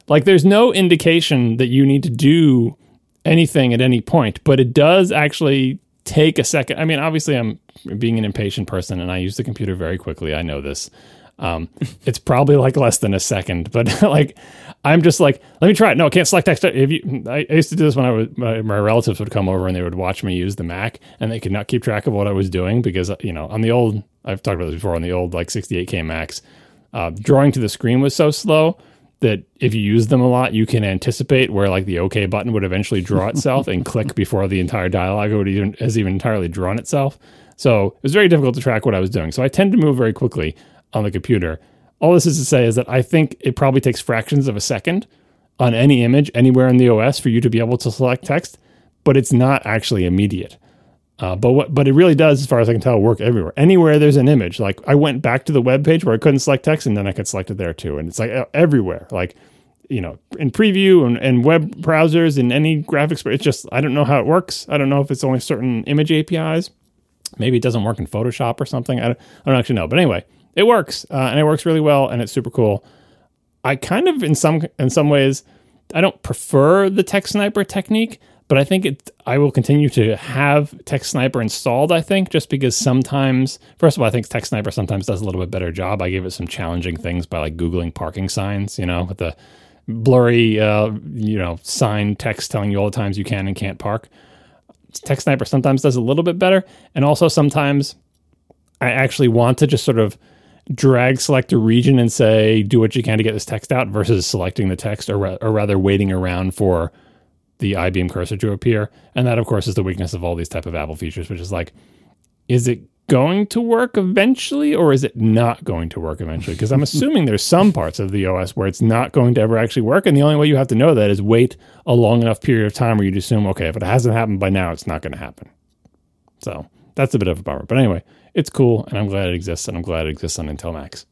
Like there's no indication that you need to do anything at any point, but it does actually take a second. I mean, obviously, I'm being an impatient person and I use the computer very quickly. I know this. Um, <laughs> it's probably like less than a second, but <laughs> like, I'm just like, let me try it. No, I can't select text. If you, I used to do this when I was, my, my, relatives would come over and they would watch me use the Mac and they could not keep track of what I was doing because, you know, on the old, I've talked about this before, on the old like 68K Macs, uh, drawing to the screen was so slow that if you use them a lot, you can anticipate where like the OK button would eventually draw itself and <laughs> click before the entire dialogue would even has even entirely drawn itself. So it was very difficult to track what I was doing. So I tend to move very quickly on the computer. All this is to say is that I think it probably takes fractions of a second on any image anywhere in the OS for you to be able to select text, but it's not actually immediate. Uh, but what, but it really does, as far as I can tell, work everywhere. Anywhere there's an image, like I went back to the web page where I couldn't select text, and then I could select it there too. And it's like everywhere, like you know, in preview and, and web browsers and any graphics. It's just I don't know how it works. I don't know if it's only certain image APIs. Maybe it doesn't work in Photoshop or something. I don't, I don't actually know. But anyway, it works, uh, and it works really well, and it's super cool. I kind of, in some in some ways, I don't prefer the TextSniper technique but I think it. I will continue to have TextSniper installed. I think just because sometimes, first of all, I think TextSniper sometimes does a little bit better job. I gave it some challenging things by like googling parking signs, you know, with the blurry, uh, you know, sign text telling you all the times you can and can't park. TextSniper sometimes does a little bit better, and also sometimes I actually want to just sort of drag select a region and say do what you can to get this text out versus selecting the text or, or rather waiting around for the I-beam cursor to appear. And that, of course, is the weakness of all these type of Apple features, which is like, is it going to work eventually or is it not going to work eventually? Because I'm <laughs> assuming there's some parts of the OS where it's not going to ever actually work. And the only way you have to know that is wait a long enough period of time where you'd assume, okay, if it hasn't happened by now, it's not going to happen. So that's a bit of a bummer. But anyway, it's cool and I'm glad it exists and I'm glad it exists on Intel Macs.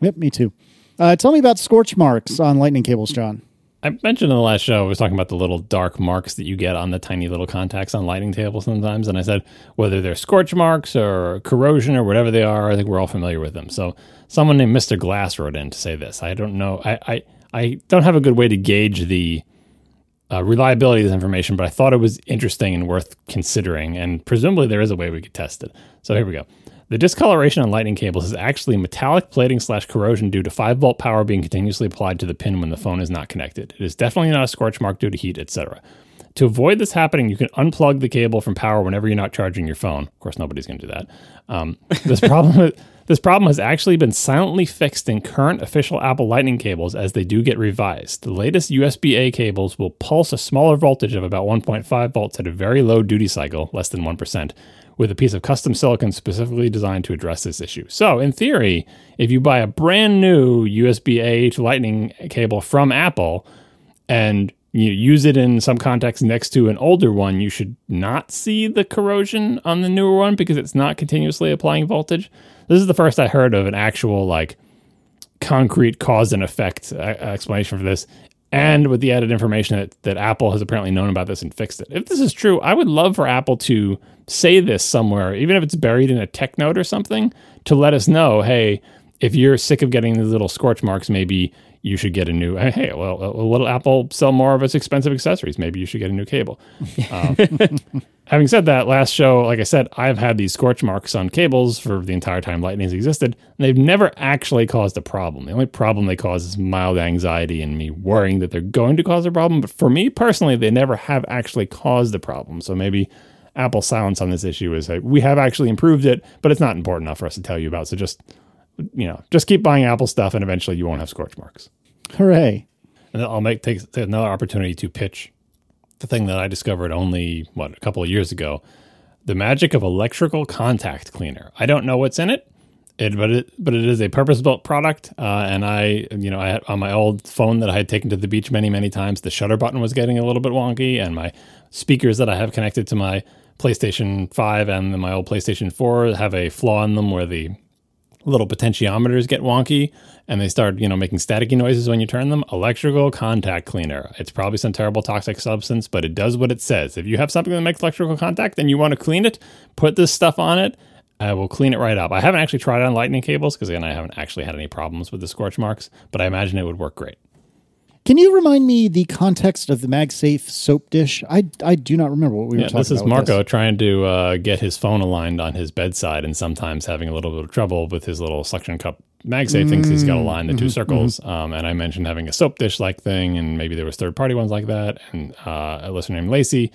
Yep, me too. Uh, tell me about scorch marks on lightning cables, John. I mentioned in the last show, I was talking about the little dark marks that you get on the tiny little contacts on lightning cables sometimes. And I said, whether they're scorch marks or corrosion or whatever they are, I think we're all familiar with them. So someone named Mr. Glass wrote in to say this. I don't know. I, I, I don't have a good way to gauge the uh, reliability of this information, but I thought it was interesting and worth considering. And presumably there is a way we could test it. So here we go. The discoloration on lightning cables is actually metallic plating slash corrosion due to 5 volt power being continuously applied to the pin when the phone is not connected. It is definitely not a scorch mark due to heat, etc. To avoid this happening, you can unplug the cable from power whenever you're not charging your phone. Of course, nobody's going to do that. Um, <laughs> this problem. This problem has actually been silently fixed in current official Apple Lightning cables as they do get revised. The latest USB A cables will pulse a smaller voltage of about 1.5 volts at a very low duty cycle, less than 1%, with a piece of custom silicon specifically designed to address this issue. So, in theory, if you buy a brand new USB A to Lightning cable from Apple and you use it in some context next to an older one, you should not see the corrosion on the newer one because it's not continuously applying voltage. This is the first I heard of an actual like concrete cause and effect uh, explanation for this and with the added information that, that Apple has apparently known about this and fixed it. If this is true, I would love for Apple to say this somewhere, even if it's buried in a tech note or something, to let us know, hey, if you're sick of getting these little scorch marks, maybe you should get a new. Hey, well, will Apple sell more of its expensive accessories? Maybe you should get a new cable. <laughs> Um, having said that, last show, like I said, I've had these scorch marks on cables for the entire time Lightning's existed, and they've never actually caused a problem. The only problem they cause is mild anxiety and me worrying that they're going to cause a problem. But for me personally, they never have actually caused a problem. So maybe Apple's silence on this issue is that we have actually improved it, but it's not important enough for us to tell you about. So just you know, just keep buying Apple stuff, and eventually you won't have scorch marks. Hooray! And I'll make take, take another opportunity to pitch the thing that I discovered only what a couple of years ago: the magic of electrical contact cleaner. I don't know what's in it. It, but it but it is a purpose built product, uh, and I you know I had on my old phone that I had taken to the beach many many times. The shutter button was getting a little bit wonky, and my speakers that I have connected to my PlayStation Five and my old PlayStation Four have a flaw in them where the little potentiometers get wonky and they start, you know, making staticky noises when you turn them. Electrical contact cleaner. It's probably some terrible toxic substance, but it does what it says. If you have something that makes electrical contact and you want to clean it, put this stuff on it. I will clean it right up. I haven't actually tried on lightning cables because again, I haven't actually had any problems with the scorch marks, but I imagine it would work great. Can you remind me the context of the MagSafe soap dish? I, I do not remember what we yeah, were talking about. This is Marco this. trying to uh, get his phone aligned on his bedside and sometimes having a little bit of trouble with his little suction cup. MagSafe mm, thinks he's got to line the mm-hmm, 2 circles. Mm-hmm. Um, and I mentioned having a soap dish like thing, and maybe there was third party ones like that. And uh, a listener named Lacey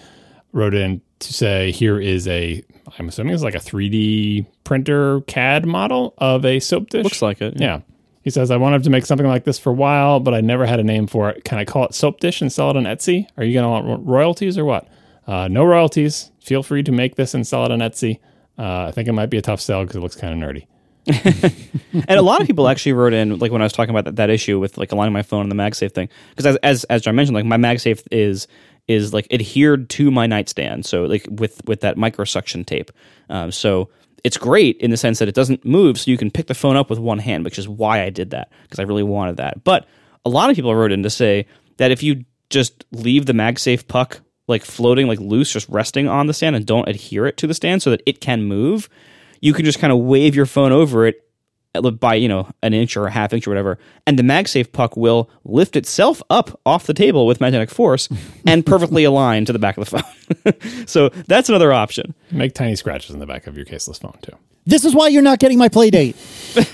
wrote in to say, here is a, I'm assuming it's like a 3D printer CAD model of a soap dish. Looks like it. yeah. yeah. He says, I wanted to make something like this for a while, but I never had a name for it. Can I call it Soap Dish and sell it on Etsy? Are you going to want royalties or what? Uh, no royalties. Feel free to make this and sell it on Etsy. Uh, I think it might be a tough sell because it looks kind of nerdy. <laughs> and a lot of people actually wrote in, like when I was talking about that, that issue with like aligning my phone and the MagSafe thing, because as, as as John mentioned, like my MagSafe is is like adhered to my nightstand, so like with with that micro suction tape. Um, so it's great in the sense that it doesn't move, so you can pick the phone up with one hand, which is why I did that because I really wanted that. But a lot of people wrote in to say that if you just leave the MagSafe puck like floating, like loose, just resting on the stand, and don't adhere it to the stand so that it can move, you can just kind of wave your phone over it by you know an inch or a half inch or whatever, and the MagSafe puck will lift itself up off the table with magnetic force <laughs> and perfectly align to the back of the phone. <laughs> so that's another option. Make tiny scratches in the back of your caseless phone too. This is why you're not getting my Playdate.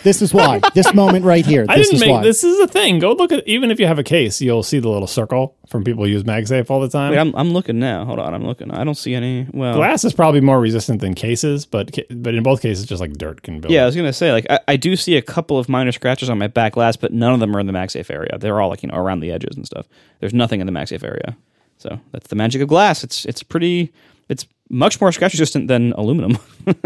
this is why. this moment right here. <laughs> I this didn't is make why. this is a thing. Go look at even if you have a case, you'll see the little circle from people who use MagSafe all the time. Wait, I'm, I'm looking now. Hold on, I'm looking. I don't see any. Well, glass is probably more resistant than cases, but but in both cases, just like dirt can build. Yeah, I was gonna say like I, I do see a couple of minor scratches on my back glass, but none of them are in the MagSafe area. They're all like you know around the edges and stuff. There's nothing in the MagSafe area. So that's the magic of glass. It's it's pretty. It's much more scratch resistant than aluminum. <laughs>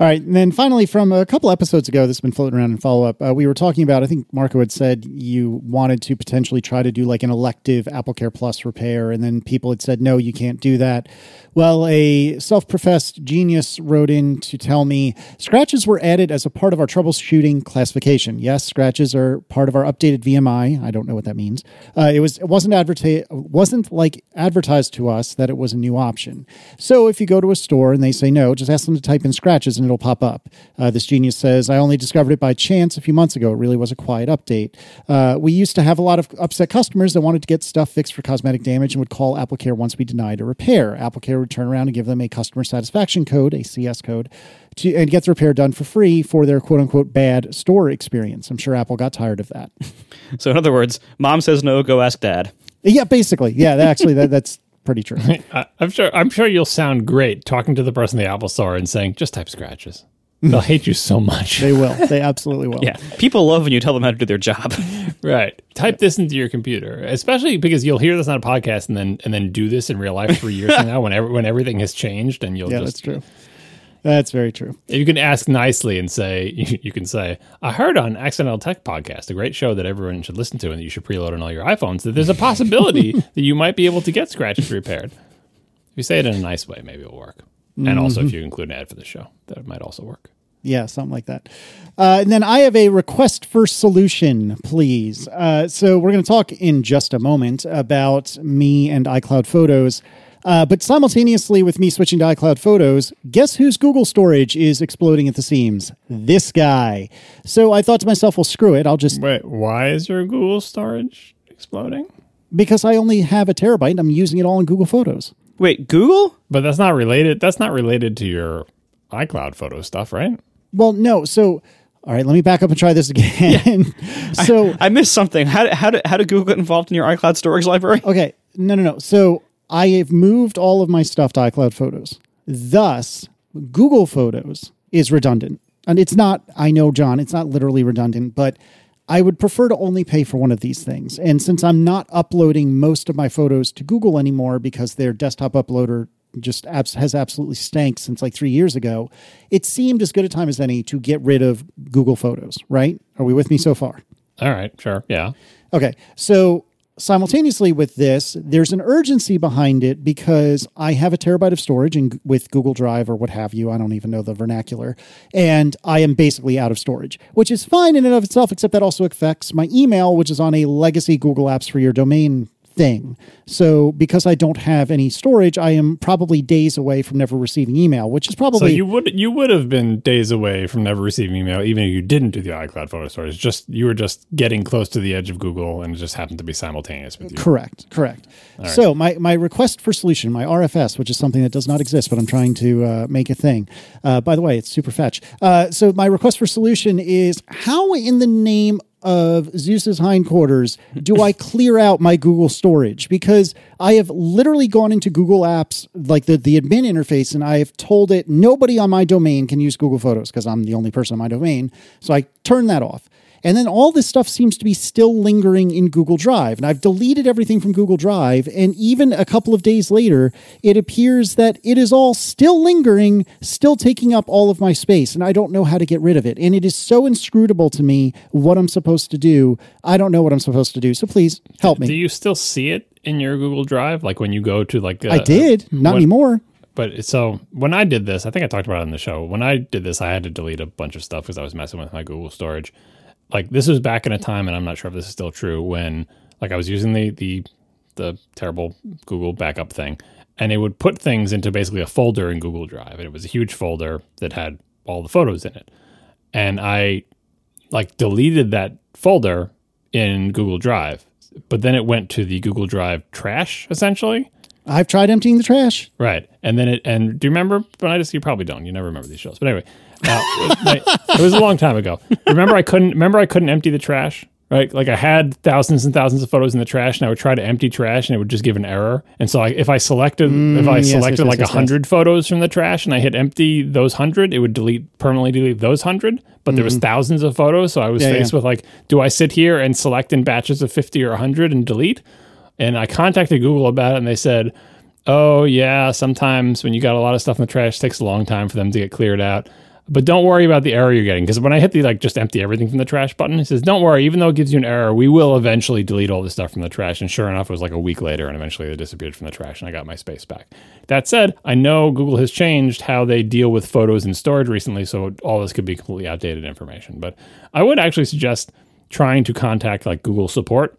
All right. And then finally, from a couple episodes ago, this has been floating around in follow up, uh, we were talking about, I think Marco had said you wanted to potentially try to do like an elective AppleCare Plus repair. And then people had said, no, you can't do that. Well, a self professed genius wrote in to tell me scratches were added as a part of our troubleshooting classification. Yes, scratches are part of our updated VMI. I don't know what that means. Uh, it was it wasn't advertised wasn't like advertised to us that it was a new option. So if you go to a store and they say no, just ask them to type in scratches and it'll pop up. Uh, this genius says, I only discovered it by chance a few months ago. It really was a quiet update. Uh, we used to have a lot of upset customers that wanted to get stuff fixed for cosmetic damage and would call AppleCare once we denied a repair. AppleCare would turn around and give them a customer satisfaction code, a CS code, to, and get the repair done for free for their quote unquote bad store experience. I'm sure Apple got tired of that. <laughs> so, in other words, mom says no, go ask dad. Yeah, basically. Yeah, actually, that, that's pretty true. <laughs> I'm sure. I'm sure you'll sound great talking to the person in the Apple Store and saying, "Just type scratches." They'll hate you so much. They will. They absolutely will. <laughs> yeah, people love when you tell them how to do their job. <laughs> right. Type this into your computer, especially because you'll hear this on a podcast and then and then do this in real life three years from now when every, when everything has changed and you'll yeah, just that's true. That's very true. You can ask nicely and say, <laughs> you, can say, I heard on Accidental Tech Podcast, a great show that everyone should listen to and that you should preload on all your iPhones, that there's a possibility <laughs> that you might be able to get scratches repaired. If you say it in a nice way, maybe it'll work. And also, if you include an ad for the show, that might also work. Yeah, something like that. Uh, and then I have a request for solution, please. Uh, so we're going to talk in just a moment about me and iCloud Photos. Uh, but simultaneously with me switching to iCloud Photos, guess whose Google storage is exploding at the seams? This guy. So I thought to myself, well, screw it. I'll just, Wait, why is your Google storage exploding? because I only have a terabyte, and I'm using it all in Google Photos. Wait, Google? But that's not related. That's not related to your iCloud photo stuff, right? Well, no. So, all right, let me back up and try this again. <laughs> so, I missed something. How how did, how did Google get involved in your iCloud storage library? Okay. No, no, no. So I have moved all of my stuff to iCloud Photos. Thus, Google Photos is redundant. And it's not, I know, John, it's not literally redundant, but I would prefer to only pay for one of these things. And since I'm not uploading most of my photos to Google anymore because their desktop uploader just abs- has absolutely stank since like three years ago, it seemed as good a time as any to get rid of Google Photos, right? Are we with me so far? All right, sure. Yeah. Okay. So simultaneously with this, there's an urgency behind it because I have a terabyte of storage in, with Google Drive or what have you. I don't even know the vernacular. And I am basically out of storage, which is fine in and of itself, except that also affects my email, which is on a legacy Google Apps for your domain thing. So because I don't have any storage, I am probably days away from never receiving email, which is probably So you would you would have been days away from never receiving email, even if you didn't do the iCloud photo storage. Just you were just getting close to the edge of Google, and it just happened to be simultaneous with you. Correct, correct. So my, my request for solution, my RFS, which is something that does not exist, but I'm trying to uh, make a thing. Uh, by the way, it's super fetch. Uh, so my request for solution is how in the name of Zeus's hindquarters do I <laughs> clear out my Google storage? Because I have literally gone into Google Apps, like the, the admin interface, and I have told it nobody on my domain can use Google Photos because I'm the only person on my domain. So I turn that off. And then all this stuff seems to be still lingering in Google Drive. And I've deleted everything from Google Drive. And even a couple of days later, it appears that it is all still lingering, still taking up all of my space. And I don't know how to get rid of it. And it is so inscrutable to me what I'm supposed to do. I don't know what I'm supposed to do. So please help me. Do you still see it in your Google Drive? Like when you go to like uh, I did, not when- anymore. But so when I did this, I think I talked about it on the show. When I did this, I had to delete a bunch of stuff because I was messing with my Google storage. Like this was back in a time, and I'm not sure if this is still true. When like I was using the the the terrible Google backup thing, and it would put things into basically a folder in Google Drive, and it was a huge folder that had all the photos in it. And I like deleted that folder in Google Drive, but then it went to the Google Drive trash essentially. I've tried emptying the trash. Right. And then it, and do you remember, but I just, you probably don't, you never remember these shows. But anyway, uh, it, was a long time ago. Remember I couldn't, remember I couldn't empty the trash, right? Like I had thousands and thousands of photos in the trash and I would try to empty trash and it would just give an error. And so I, if I selected, if I yes, selected yes, like a yes, hundred photos from the trash and I hit empty those hundred, it would delete, permanently delete those hundred. But there was thousands of photos. So I was. Yeah, faced yeah. with like, do I sit here and select in batches of 50 or 100 and delete? And I contacted Google about it and they said, oh, yeah, sometimes when you got a lot of stuff in the trash, it takes a long time for them to get cleared out. But don't worry about the error you're getting. Because when I hit the like just empty everything from the trash button, it says, don't worry, even though it gives you an error, we will eventually delete all this stuff from the trash. And sure enough, it was like a week later and eventually they disappeared from the trash and I got my space back. That said, I know Google has changed how they deal with photos in storage recently, so all this could be completely outdated information. But I would actually suggest trying to contact like Google support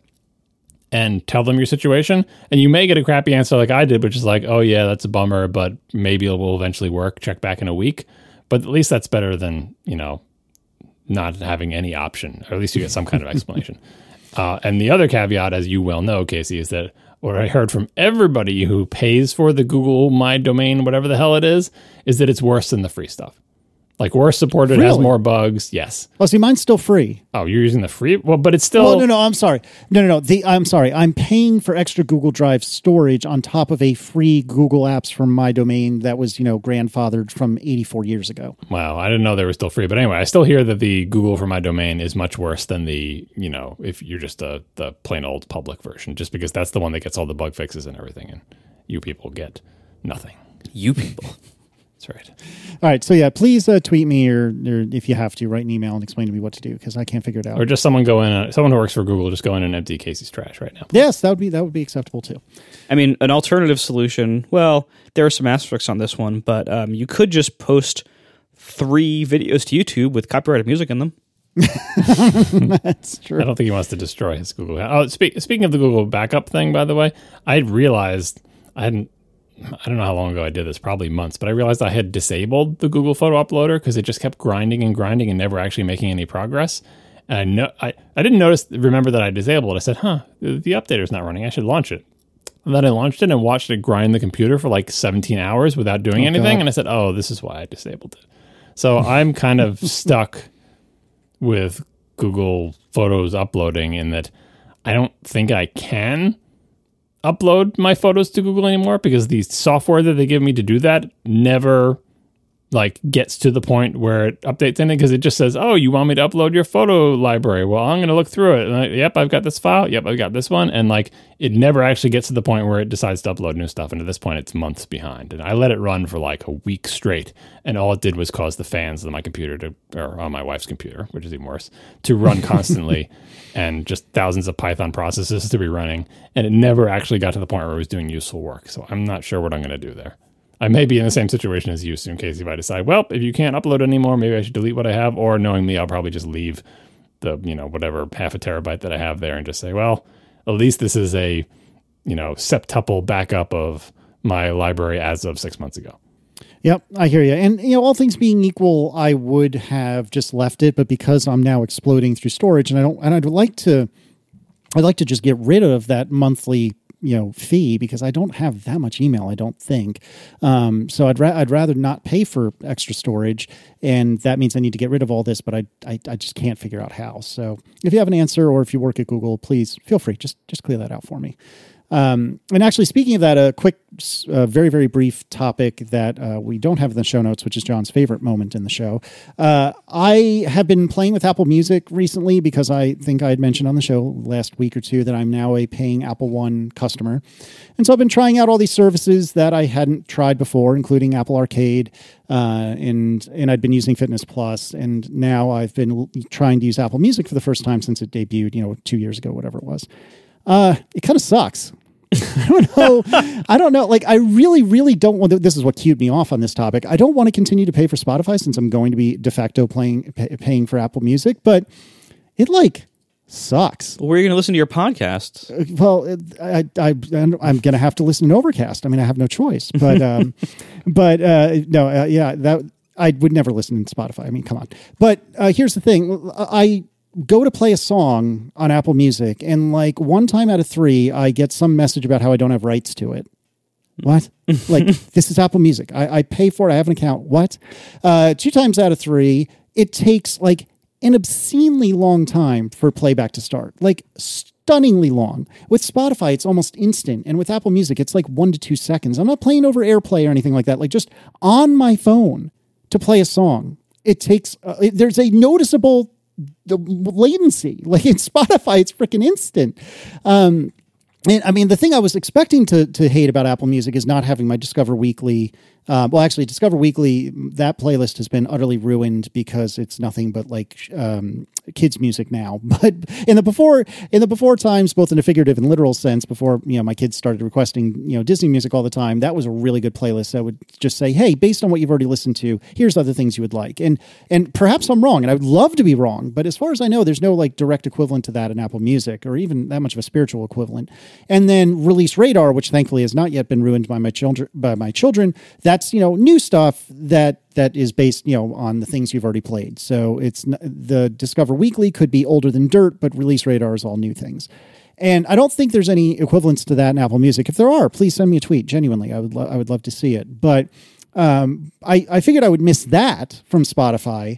and tell them your situation. And you may get a crappy answer like I did, which is like, oh, yeah, that's a bummer, but maybe it will eventually work. Check back in a week. But at least that's better than, you know, not having any option, or at least you get some kind of <laughs> explanation. Uh, and the other caveat, as you well know, Casey, is that what I heard from everybody who pays for the Google My Domain, whatever the hell it is, is that it's worse than the free stuff. Like worse supported, has more bugs. Yes. Oh, see, mine's still free. Oh, you're using the free? Well, but it's still. Well, no, no, I'm sorry. No, no, no. The I'm sorry. I'm paying for extra Google Drive storage on top of a free Google Apps from my domain that was, you know, grandfathered from 84 years ago. Wow, I didn't know they were still free. But anyway, I still hear that the Google for my domain is much worse than the, you know, if you're just a, the plain old public version, just because that's the one that gets all the bug fixes and everything. And you people get nothing. You people. That's right. All right. So yeah, please uh, tweet me or, or if you have to, write an email and explain to me what to do because I can't figure it out. Or just someone go in, uh, someone who works for Google, just go in and empty Casey's trash right now. yes, that would be that would be acceptable too. I mean, an alternative solution. Well, there are some asterisks on this one, but um, you could just post three videos to YouTube with copyrighted music in them. <laughs> <laughs> That's true. I don't think he wants to destroy his Google. Oh, speak, speaking of the Google backup thing, by the way, I realized I hadn't. I don't know how long ago I did this, probably months, but I realized I had disabled the Google Photo Uploader because it just kept grinding and grinding and never actually making any progress. And I know I, I didn't notice remember that I disabled it. I said, "Huh, the, the updater's not running. I should launch it." And then I launched it and watched it grind the computer for like 17 hours without doing oh, anything. God. And I said, "Oh, this is why I disabled it." So I'm kind of <laughs> stuck with Google Photos uploading in that I don't think I can upload my photos to Google anymore because the software that they give me to do that never like gets to the point where it updates anything because it just says, "Oh, you want me to upload your photo library? Well, I'm going to look through it." And I, yep, I've got this file. Yep, I've got this one, and like it never actually gets to the point where it decides to upload new stuff. And at this point, it's months behind. And I let it run for like a week straight, and all it did was cause the fans on my computer to, or on my wife's computer, which is even worse, to run <laughs> constantly, and just thousands of Python processes to be running, and it never actually got to the point where it was doing useful work. So I'm not sure what I'm going to do there. I may be in the same situation as you, so in case if I decide, well, if you can't upload anymore, maybe I should delete what I have, or knowing me, I'll probably just leave the, you know, whatever half a terabyte that I have there and just say, well, at least this is a, you know, septuple backup of my library as of six months ago. Yep, I hear you. And you know, all things being equal, I would have just left it, but because I'm now exploding through storage, and I don't, and I'd like to, I'd like to just get rid of that monthly, you know, fee because I don't have that much email. I don't think. Um, so I'd ra- I'd rather not pay for extra storage, and that means I need to get rid of all this, but I, I I just can't figure out how. So if you have an answer, or if you work at Google, please feel free just just clear that out for me. Um, and actually, speaking of that, a quick, very, very brief topic that uh, we don't have in the show notes, which is John's favorite moment in the show. Uh, I have been playing with Apple Music recently because I think I had mentioned on the show last week or two that I'm now a paying Apple One customer. And so I've been trying out all these services that I hadn't tried before, including Apple Arcade, uh, and and I'd been using Fitness Plus, and now I've been trying to use Apple Music for the first time since it debuted, you know, two years ago, whatever it was. Uh, it kind of sucks. <laughs> I don't know. I don't know. Like, I really, really don't want. To, this is what cued me off on this topic. I don't want to continue to pay for Spotify since I'm going to be de facto playing pay, paying for Apple Music, but it like sucks. Where are you going to listen to your podcasts? Well, it- I, I, I'm going to have to listen to Overcast. I mean, I have no choice. But, <laughs> um, but uh, no, uh, yeah, that I would never listen to Spotify. I mean, come on. But uh, here's the thing: I go to play a song on Apple Music, and like one time out of three, I get some message about how I don't have rights to it. What? <laughs> like this is Apple Music. I, I pay for it. I have an account. What? Uh, two times out of three, it takes like an obscenely long time for playback to start. Like stunningly long. With Spotify, it's almost instant, and with Apple Music, it's like one to two seconds. I'm not playing over AirPlay or anything like that. Like just on my phone to play a song, it takes. Uh, it- there's a noticeable the latency. <laughs> Like in Spotify, it's freaking instant. Um, and I mean, the thing I was expecting to to hate about Apple Music is not having my Discover Weekly. Uh, well, actually, Discover Weekly that playlist has been utterly ruined because it's nothing but like um, kids music now. <laughs> But in the before in the before times, both in a figurative and literal sense, before you know my kids started requesting you know Disney music all the time, that was a really good playlist that would just say, hey, based on what you've already listened to, here's other things you would like. And and perhaps I'm wrong, and I would love to be wrong, but as far as I know, there's no like direct equivalent to that in Apple Music, or even that much of a spiritual equivalent. And then Release Radar, which thankfully has not yet been ruined by my children. By my children, that's you know new stuff that that is based you know on the things you've already played. So it's the Discover Weekly could be older than dirt, but Release Radar is all new things. And I don't think there's any equivalents to that in Apple Music. If there are, please send me a tweet. Genuinely, I would lo- I would love to see it. But um, I I figured I would miss that from Spotify.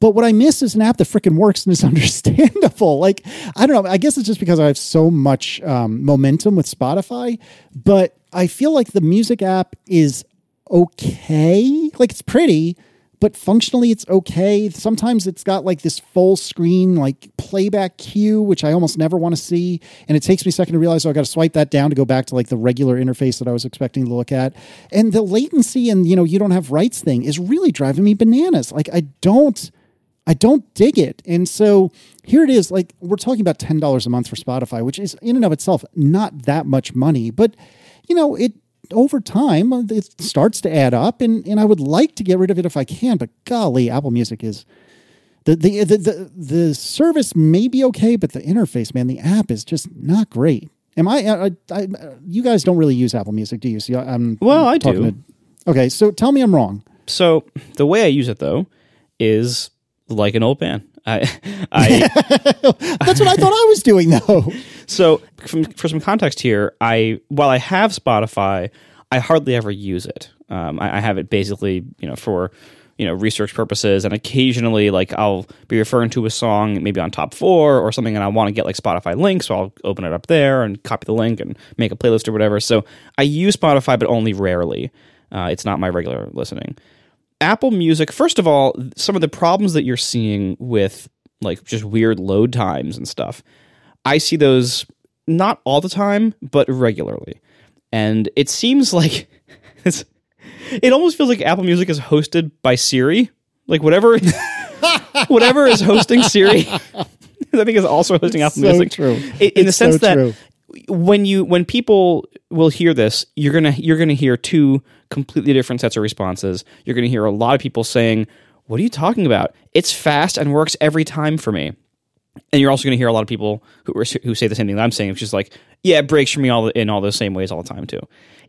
But what I miss is an app that freaking works and is <laughs> understandable. Like, I don't know. I guess it's just because I have so much um, momentum with Spotify. But I feel like the music app is okay. Like, it's pretty, but functionally it's okay. Sometimes it's got like this full screen like playback queue, which I almost never want to see, and it takes me a second to realize oh, I got to swipe that down to go back to like the regular interface that I was expecting to look at. And the latency and you know you don't have rights thing is really driving me bananas. Like I don't. I don't dig it. And so here it is like we're talking about $10 a month for Spotify, which is in and of itself not that much money, but you know, it over time uh, it starts to add up and and I would like to get rid of it if I can, but golly, Apple Music is the the the the, the service may be okay, but the interface, man, the app is just not great. Am I, I, I you guys don't really use Apple Music, do you? I'm Well, I talking do. to- okay, so tell me I'm wrong. So the way I use it though is like an old man. I, I <laughs> That's what I thought I was doing though. <laughs> so from, for some context here, I while I have Spotify, I hardly ever use it. Um, I, I have it basically, you know, for you know research purposes, and occasionally, like I'll be referring to a song maybe on top four or something, and I want to get like Spotify links, so I'll open it up there and copy the link and make a playlist or whatever. So I use Spotify, but only rarely. Uh, it's not my regular listening. Apple Music, first of all, some of the problems that you're seeing with like just weird load times and stuff, I see those not all the time, but regularly. And it seems like <laughs> it's, it almost feels like Apple Music is hosted by Siri. Like whatever <laughs> whatever is hosting Siri, <laughs> I think is also hosting Apple so Music. true. In, in the sense so that true. when you when people will hear this, you're gonna you're gonna hear two completely different sets of responses. You're gonna hear a lot of people saying, "What are you talking about? It's fast and works every time for me." And you're also gonna hear a lot of people who are, who say the same thing that I'm saying, which is like, "Yeah, it breaks for me all in all those same ways all the time too."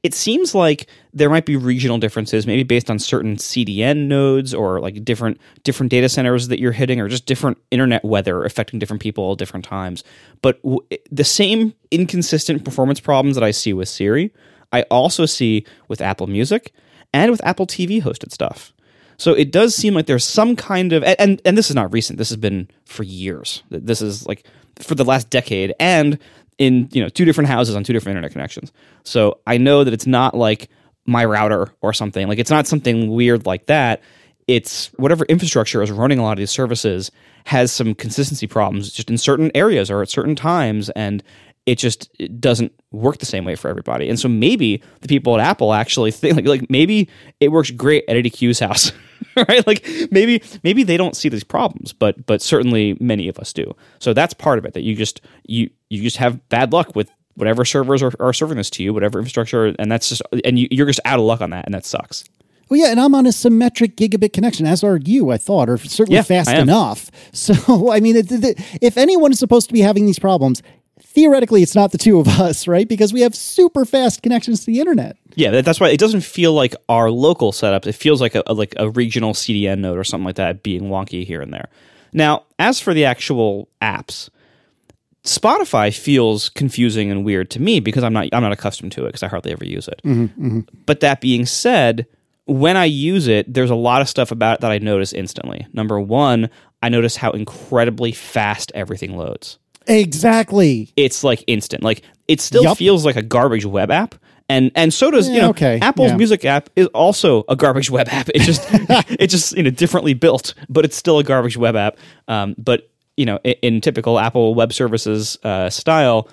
It seems like there might be regional differences, maybe based on certain CDN nodes or like different different data centers that you're hitting, or just different internet weather affecting different people at different times. But w- the same inconsistent performance problems that I see with Siri, I also see with Apple Music and with Apple TV hosted stuff. So it does seem like there's some kind of and, and this is not recent. This has been for years. This is like for the last decade and in you know two different houses on two different internet connections. So I know that it's not like my router or something. Like it's not something weird like that. It's whatever infrastructure is running a lot of these services has some consistency problems just in certain areas or at certain times and it just it doesn't work the same way for everybody. And so maybe the people at Apple actually <laughs> think like, like maybe it works great at Eddy Cue's house. <laughs> right? Like maybe maybe they don't see these problems, but but certainly many of us do. So that's part of it that you just you you just have bad luck with whatever servers are, are serving this to you, whatever infrastructure, and that's just and you, you're just out of luck on that, and that sucks. Well, yeah, and I'm on a symmetric gigabit connection, as are you, I thought, or certainly Yeah, fast enough. <laughs> So, I mean, if anyone is supposed to be having these problems, theoretically, it's not the two of <laughs> us, right? Because we have super fast connections to the internet. Yeah, that's why it doesn't feel like our local setup. It feels like a, a- like a regional CDN node or something like that being wonky here and there. Now, as for the actual apps, Spotify feels confusing and weird to me because I'm not I'm not accustomed to it because I hardly ever use it. Mm-hmm, mm-hmm. But that being said, when I use it, there's a lot of stuff about it that I notice instantly. Number one, I notice how incredibly fast everything loads Exactly. it's like instant. Like it still Yup. feels like a garbage web app. And and so does you know okay, Apple's yeah. music app is also a garbage web app. It just <laughs> it's just you know differently built, but it's still a garbage web app. Um, but you know in, in typical Apple Web Services uh, style,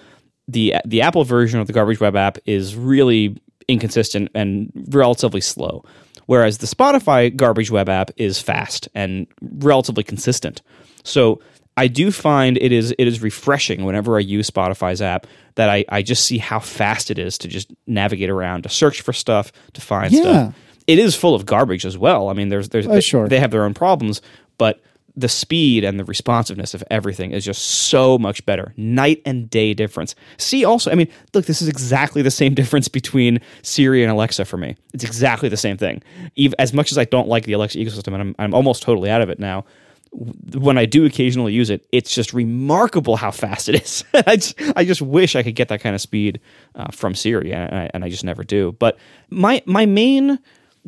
the the Apple version of the garbage web app is really inconsistent and relatively slow, whereas the Spotify garbage web app is fast and relatively consistent. So I do find it is it is refreshing whenever I use Spotify's app that I, I just see how fast it is to just navigate around, to search for stuff, to find Yeah. stuff. It is full of garbage as well. I mean, there's there's Oh, sure. they have their own problems, but the speed and the responsiveness of everything is just so much better. Night and day difference. See also, I mean, look, this is exactly the same <laughs> difference between Siri and Alexa for me. It's exactly the same thing. Even, as much as I don't like the Alexa ecosystem and I'm, I'm almost totally out of it now, when I do occasionally use it, it's just remarkable how fast it is. <laughs> I, just, I just wish I could get that kind of speed uh, from Siri, and I, and I just never do. But my my main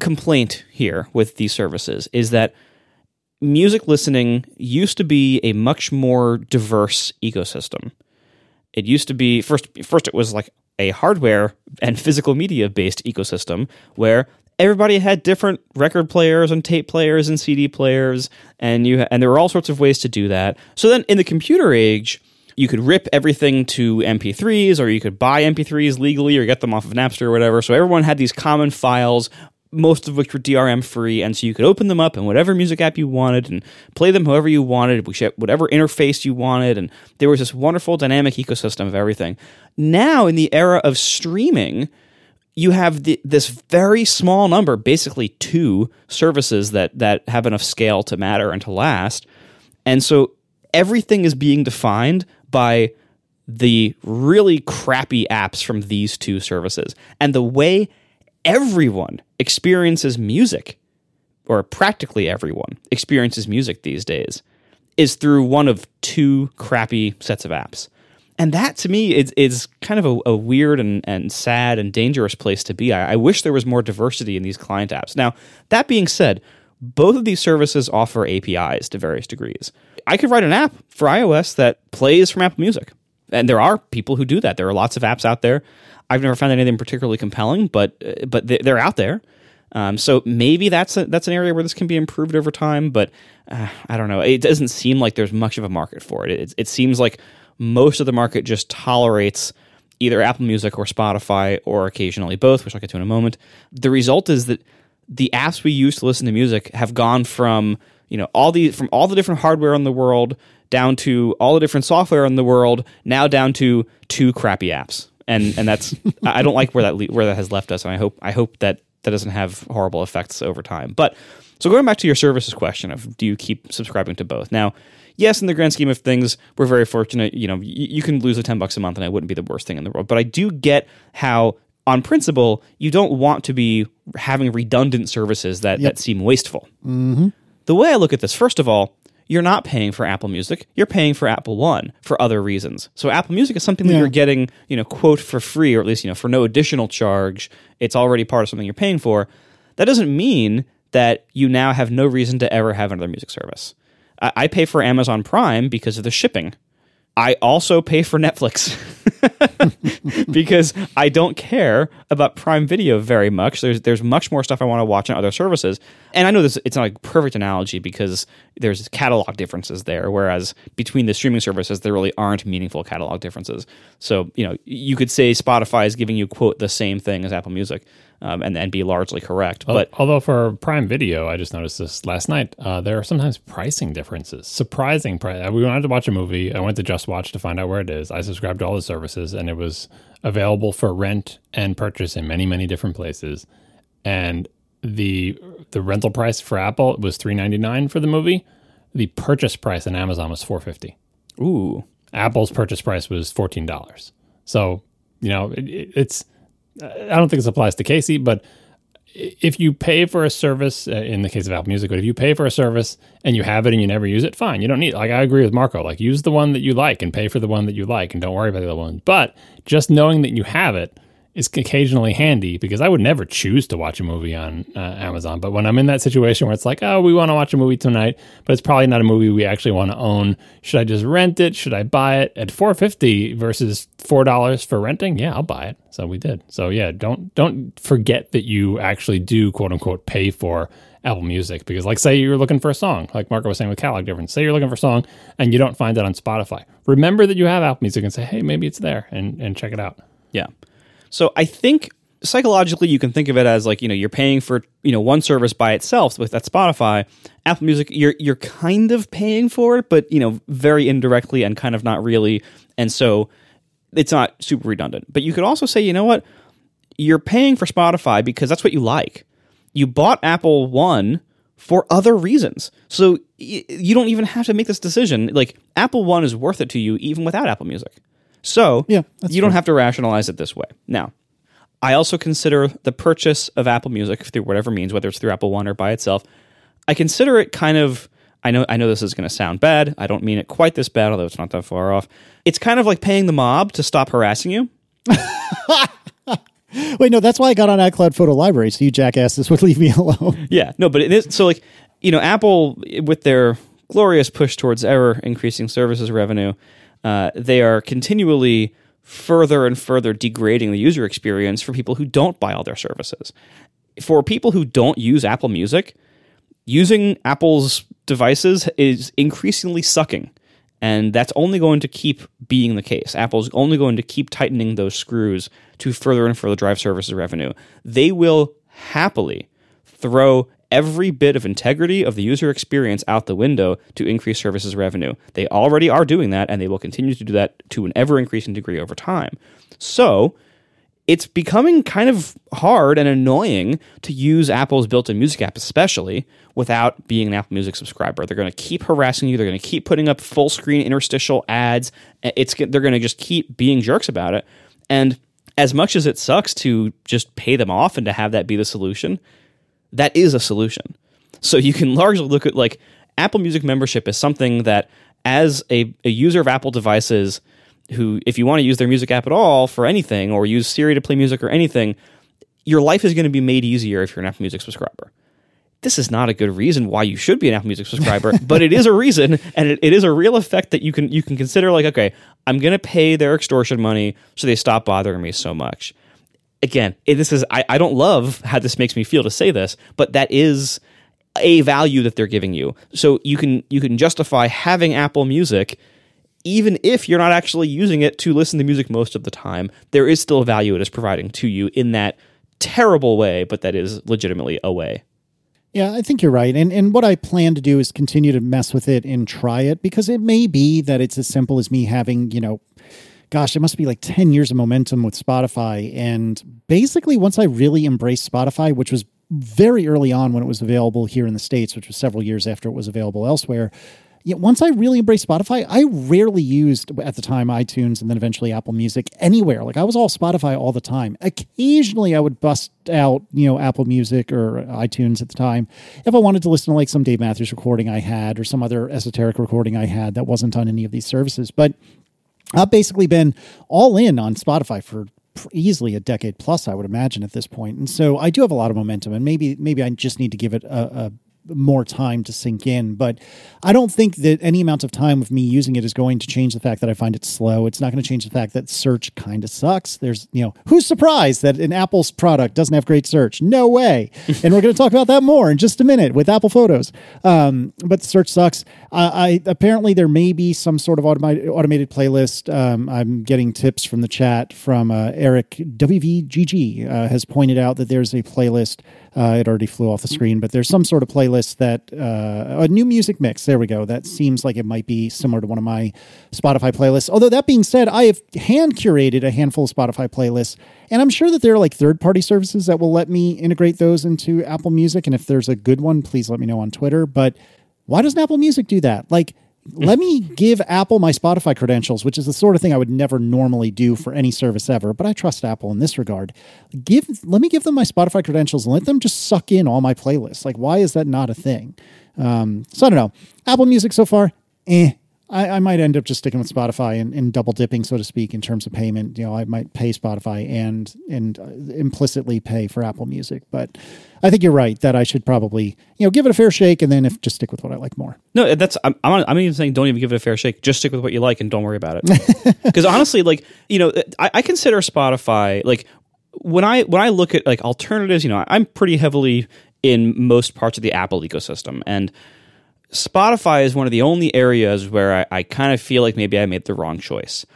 complaint here with these services is that music listening used to be a much more diverse ecosystem. It used to be first first it was like a hardware and physical media based ecosystem where everybody had different record players and tape players and CD players, and you and there were all sorts of ways to do that. So then, in the computer age, you could rip everything to MP3s, or you could buy MP3s legally, or get them off of Napster or whatever. So everyone had these common files. Most of which were DRM free, and so you could open them up in whatever music app you wanted and play them however you wanted, whatever interface you wanted, and there was this wonderful dynamic ecosystem of everything. Now, in the era of streaming, you have the, this very small number, basically two services that that have enough scale to matter and to last, and so everything is being defined by the really crappy apps from these two services, and the way everyone experiences music, or practically everyone experiences music these days, is through one of two crappy sets of apps. And that to me is, is kind of a, a, weird and, and sad and dangerous place to be. I, I wish there was more diversity in these client apps. Now, that being said, both of these services offer APIs to various degrees. I could write an app for iOS that plays from Apple Music. And there are people who do that. There are lots of apps out there. I've never found anything particularly compelling, but but they're out there. Um, so maybe that's a, that's an area where this can be improved over time. But uh, I don't know. It doesn't seem like there's much of a market for it. It, it seems like most of the market just tolerates either Apple Music or Spotify or occasionally both, which I'll get to in a moment. The result is that the apps we use to listen to music have gone from you know all the from all the different hardware in the world down to all the different software in the world now down to two crappy apps. And and that's <laughs> I don't like where that where that has left us and I hope I hope that that doesn't have horrible effects over time. But so going back to your services question of do you keep subscribing to both? Now yes, in the grand scheme of things, we're very fortunate. You know, y- you can lose a 10 bucks a month and it wouldn't be the worst thing in the world. But I do get how, on principle, you don't want to be having redundant services that, yep. that seem wasteful. Mm-hmm. The way I look at this, first of all, you're not paying for Apple Music. You're paying for Apple One for other reasons. So Apple Music is something that yeah. you're getting, you know, quote for free, or at least you know for no additional charge. It's already part of something you're paying for. That doesn't mean that you now have no reason to ever have another music service. I pay for Amazon Prime because of the shipping. I also pay for Netflix <laughs> because I don't care about Prime Video very much. There's there's much more stuff I want to watch on other services, and I know this it's not a perfect analogy because there's catalog differences there, whereas between the streaming services there really aren't meaningful catalog differences. So you know you could say Spotify is giving you quote the same thing as Apple Music, um, and and be largely correct. But although for Prime Video, I just noticed this last night. Uh, there are sometimes pricing differences, surprising price. We wanted to watch a movie. I went to JustWatch to find out where it is. I subscribed to all the services, and it was available for rent and purchase in many many different places. And the the rental price for Apple was three ninety nine for the movie. The purchase price on Amazon was four fifty. Ooh, Apple's purchase price was fourteen dollars. So you know it, it's I don't think this applies to Casey, but if you pay for a service, uh, in the case of Apple Music, but if you pay for a service and you have it and you never use it, fine. You don't need. Like I agree with Marco. Like use the one that you like and pay for the one that you like, and don't worry about the other ones. But just knowing that you have it is occasionally handy because I would never choose to watch a movie on uh, Amazon. But when I'm in that situation where it's like, oh, we want to watch a movie tonight, but it's probably not a movie we actually want to own. Should I just rent it? Should I buy it at four fifty versus four dollars for renting? Yeah, I'll buy it. So we did. So yeah, don't don't forget that you actually do quote unquote pay for Apple Music because, like, say you're looking for a song, like Marco was saying with catalog difference. Say you're looking for a song and you don't find it on Spotify. Remember that you have Apple Music and say, hey, maybe it's there, and and check it out. Yeah. So I think psychologically you can think of it as like you know you're paying for you know one service by itself with that Spotify, Apple Music. You're you're kind of paying for it, but you know very indirectly and kind of not really, and so it's not super redundant. But you could also say you know what you're paying for Spotify because that's what you like. You bought Apple One for other reasons. So you don't even have to make this decision. Like Apple One is worth it to you even without Apple Music. So yeah, you don't have to rationalize it this way. Now, I also consider the purchase of Apple Music through whatever means, whether it's through Apple One or by itself. I consider it kind of. I know. I know this is going to sound bad. I don't mean it quite this bad, although it's not that far off. It's kind of like paying the mob to stop harassing you. <laughs> Wait, no, that's why I got on iCloud Photo Library, so you jackasses would leave me <laughs> alone. Yeah, no, but it is so like you know, Apple with their glorious push towards ever increasing services revenue uh, they are continually further and further degrading the user experience for people who don't buy all their services. for people who don't use Apple Music, using Apple's devices is increasingly sucking. And that's only going to keep being the case. Apple's only going to keep tightening those screws to further and further drive services revenue. They will happily throw every bit of integrity of the user experience out the window to increase services revenue. They already are doing that, and they will continue to do that to an ever increasing degree over time. So, it's becoming kind of hard and annoying to use Apple's built-in music app, especially without being an Apple Music subscriber. They're going to keep harassing you. They're going to keep putting up full screen interstitial ads. It's they're going to just keep being jerks about it. And as much as it sucks to just pay them off and to have that be the solution, that is a solution. So you can <laughs> largely look at like Apple Music membership is something that as a, a user of Apple devices who if you want to use their music app at all for anything or use Siri to play music or anything, your life is going to be made easier if you're an Apple Music subscriber. This is not a good reason why you should be an Apple Music subscriber, <laughs> but it is a reason, and it, it is a real effect that you can you can consider. Like, okay, I'm going to pay their extortion money so they stop bothering me so much. Again, this is I, I don't love how this makes me feel to say this, but that is a value that they're giving you. So you can you can justify having Apple Music even if you're not actually using it to listen to music most of the time, there is still a value it is providing to you in that terrible way, but that is legitimately a way. Yeah, I think you're right. And and what I plan to do is continue to mess with it and try it because it may be that it's as simple as me having, you know, gosh, it must be like 10 years of momentum with Spotify. And basically, once I really embraced Spotify, which was very early on when it was available here in the States, which was several years after it was available elsewhere, yeah, once I really embraced Spotify, I rarely used at the time iTunes and then eventually Apple Music anywhere. Like I was all Spotify all the time. Occasionally I would bust out, you know, Apple Music or iTunes at the time if I wanted to listen to like some Dave Matthews recording I had or some other esoteric recording I had that wasn't on any of these services. But I've basically been all in on Spotify for easily a decade plus, I would imagine at this point. And so I do have a lot of momentum, and maybe maybe I just need to give it a, a more time to sink in. But I don't think that any amount of time of me using it is going to change the fact that I find it slow. It's not going to change the fact that search kind of sucks. There's, you know, who's surprised that an Apple's product doesn't have great search? No way. <laughs> and we're going to talk about that more in just a minute with Apple Photos. Um, but search sucks. Uh, I apparently there may be some sort of automated automated playlist. Um, I'm getting tips from the chat from uh, Eric WVGG uh, has pointed out that there's a playlist uh, it already flew off the screen, but there's some sort of playlist that uh, a new music mix. There we go. That seems like it might be similar to one of my Spotify playlists. Although that being said, I have hand curated a handful of Spotify playlists, and I'm sure that there are like third party services that will let me integrate those into Apple Music. And if there's a good one, please let me know on Twitter. But why doesn't Apple Music do that? Like let me give Apple my Spotify credentials, which is the sort of thing I would never normally do for any service ever, but I trust Apple in this regard. Give let me give them my Spotify credentials and let them just suck in all my playlists. Like, why is that not a thing? Um, so I don't know. Apple Music so far, eh. I, I, might end up just sticking with Spotify and, and, double dipping, so to speak, in terms of payment. You know, I might pay Spotify and and uh, implicitly pay for Apple Music. But I think you're right that I should probably you know give it a fair shake and then if just stick with what I like more. No, that's I'm I'm, I'm even saying don't even give it a fair shake. Just stick with what you like and don't worry about it. <laughs> Because honestly, like you know, I, I consider Spotify like when I when I look at like alternatives. You know, I'm pretty heavily in most parts of the Apple ecosystem and Spotify is one of the only areas where I, I kind of feel like maybe I made the wrong choice.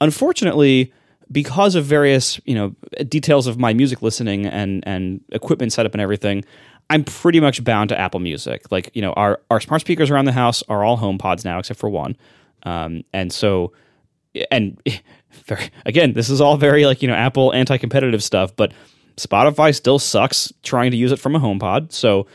Unfortunately, because of various you know details of my music listening and and equipment setup and everything, I'm pretty much bound to Apple Music. Like you know, our our smart speakers around the house are all HomePods now, except for one, um, and so and <laughs> very, again, this is all very like you know Apple anti-competitive stuff, but Spotify still sucks trying to use it from a HomePod, so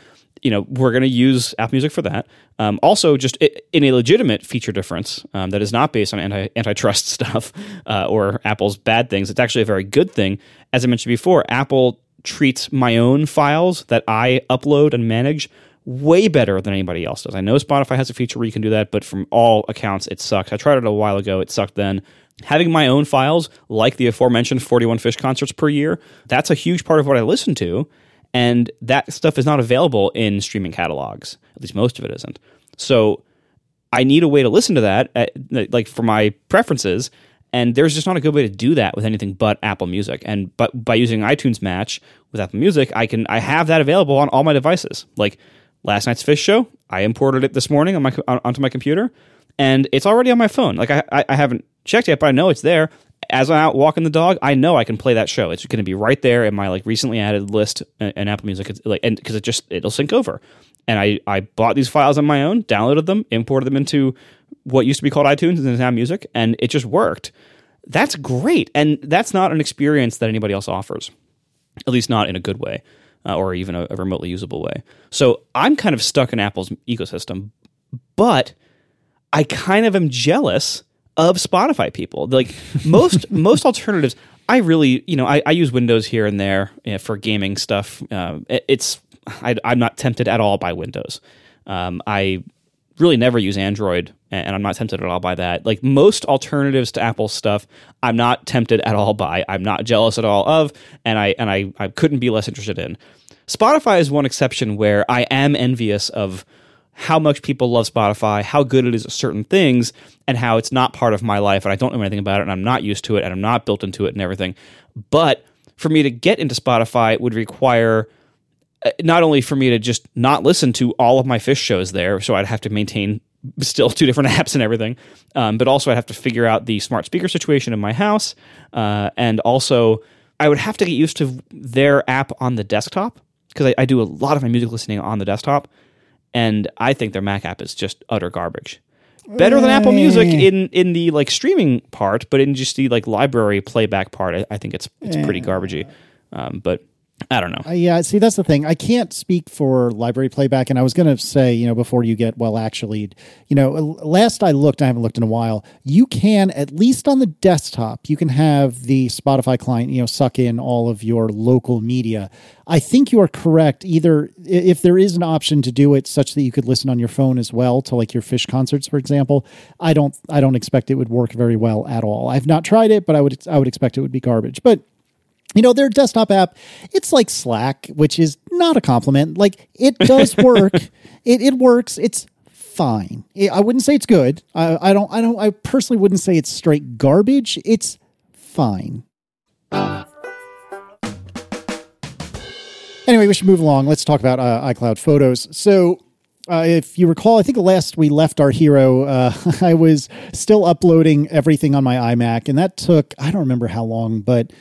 you know we're going to use Apple Music for that. Um, also, just in a legitimate feature difference um, that is not based on anti antitrust <laughs> stuff uh, or Apple's bad things. It's actually a very good thing. As I mentioned before, Apple treats my own files that I upload and manage way better than anybody else does. I know Spotify has a feature where you can do that, but from all accounts, it sucks. I tried it a while ago; it sucked then. Having my own files, like the aforementioned 41 Phish concerts per year, that's a huge part of what I listen to and that stuff is not available in streaming catalogs. At least most of it isn't. So I need a way to listen to that, uh, at, like for my preferences. And there's just not a good way to do that with anything but Apple Music. And but by using iTunes Match with Apple Music, I can I have that available on all my devices. Like last night's Phish show, I imported it this morning on my onto my computer, and it's already on my phone. Like I, I I haven't checked yet, but I know it's there. As I'm out walking the dog, I know I can play that show. It's going to be right there in my like recently added list in, in Apple Music. It's like and because it just it'll sync over. And I I bought these files on my own, downloaded them, imported them into what used to be called iTunes and now Music, and it just worked. That's great, and that's not an experience that anybody else offers, at least not in a good way, uh, or even a, a remotely usable way. So I'm kind of stuck in Apple's ecosystem, but I kind of am jealous of Spotify people. Like most <laughs> most alternatives, I really you know I, I use Windows here and there you know, for gaming stuff. Uh, it, it's I, am not tempted at all by Windows. Um, I really never use Android, and I'm not tempted at all by that. Like most alternatives to Apple stuff, I'm not tempted at all by. I'm not jealous at all of, and I and I, I couldn't be less interested in. Spotify is one exception where I am envious of how much people love Spotify, how good it is at certain things, and how it's not part of my life, and I don't know anything about it, and I'm not used to it, and I'm not built into it, and everything. But for me to get into Spotify would require uh, not only for me to just not listen to all of my Phish shows there, so I'd have to maintain <laughs> still two different <laughs> apps and everything, um, but also I'd have to figure out the smart speaker situation in my house, uh, and also I would have to get used to their app on the desktop because I, I, do a lot of my music listening on the desktop, and I think their Mac app is just utter garbage. Better than Apple Music in in the like streaming part, but in just the like library playback part, I, I think it's it's pretty garbagey. Um, but I don't know. Uh, yeah, see, that's the thing. I can't speak for library playback, and I was going to say, you know, before you get well, actually, you know, last I looked, I haven't looked in a while. You can at least on the desktop, you can have the Spotify client, you know, suck in all of your local media. I think you are correct. Either if there is an option to do it such that you could listen on your phone as well to like your Phish concerts, for example, I don't, I don't expect it would work very well at all. I've not tried it, but I would, I would expect it would be garbage. But you know, their desktop app, it's like Slack, which is not a compliment. Like it does <laughs> work. it, it works. It's fine. I wouldn't say it's good. I, I don't I don't I personally wouldn't say it's straight garbage. It's fine. Anyway, we should move along. Let's talk about uh, iCloud Photos. So, uh, if you recall, I think the last we left our hero, uh, <laughs> I was still uploading everything on my iMac, and that took I don't remember how long, but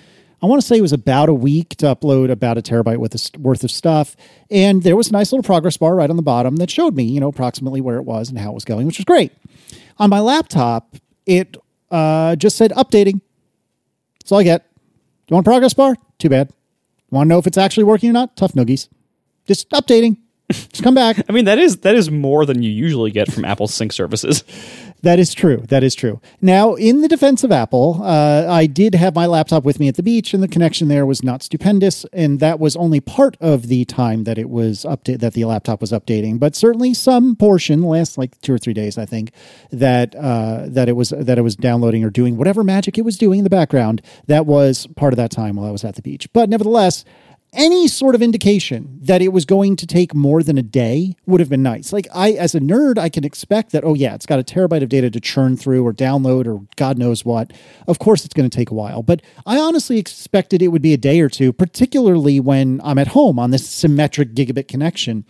I want to say it was about a week to upload about a terabyte worth of stuff. And there was a nice little progress bar right on the bottom that showed me, you know, approximately where it was and how it was going, which was great. On my laptop, it uh, just said updating. That's all I get. Do you want a progress bar? Too bad. Want to know if it's actually working or not? Tough noogies. Just updating. Just come back. I mean, that is that is more than you usually get from Apple Sync services. <laughs> That is true. That is true. Now, in the defense of Apple, uh, I did have my laptop with me at the beach, and the connection there was not stupendous, and that was only part of the time that it was update that the laptop was updating. But certainly, some portion, last like two or three days, I think, that uh, that it was that it was downloading or doing whatever magic it was doing in the background. That was part of that time while I was at the beach. But nevertheless, any sort of indication that it was going to take more than a day would have been nice. Like I as a nerd, I can expect that oh yeah, it's got a terabyte of data to churn through or download or god knows what. Of course it's going to take a while, but I honestly expected it would be a day or two, particularly when I'm at home on this symmetric gigabit connection.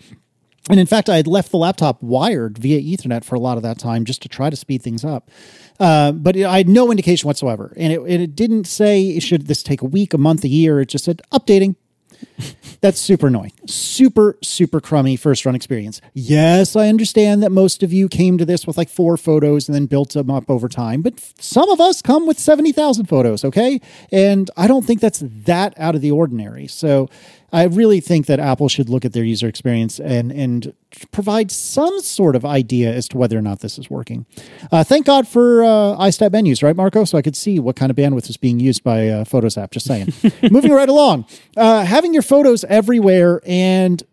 And in fact, I had left the laptop wired via Ethernet for a lot of that time just to try to speed things up. Uh, but it, I had no indication whatsoever. And it, it didn't say, should this take a week, a month, a year? It just said updating, that's super annoying. Super, super crummy first run experience. Yes, I understand that most of you came to this with like four photos and then built them up over time, but some of us come with 70,000 photos, okay? And I don't think that's that out of the ordinary. So I really think that Apple should look at their user experience and and provide some sort of idea as to whether or not this is working. Uh, thank God for uh, iStat menus, right, Marco? So I could see what kind of bandwidth is being used by uh, Photos app. Just saying. <laughs> Moving right along, uh, having your photos everywhere and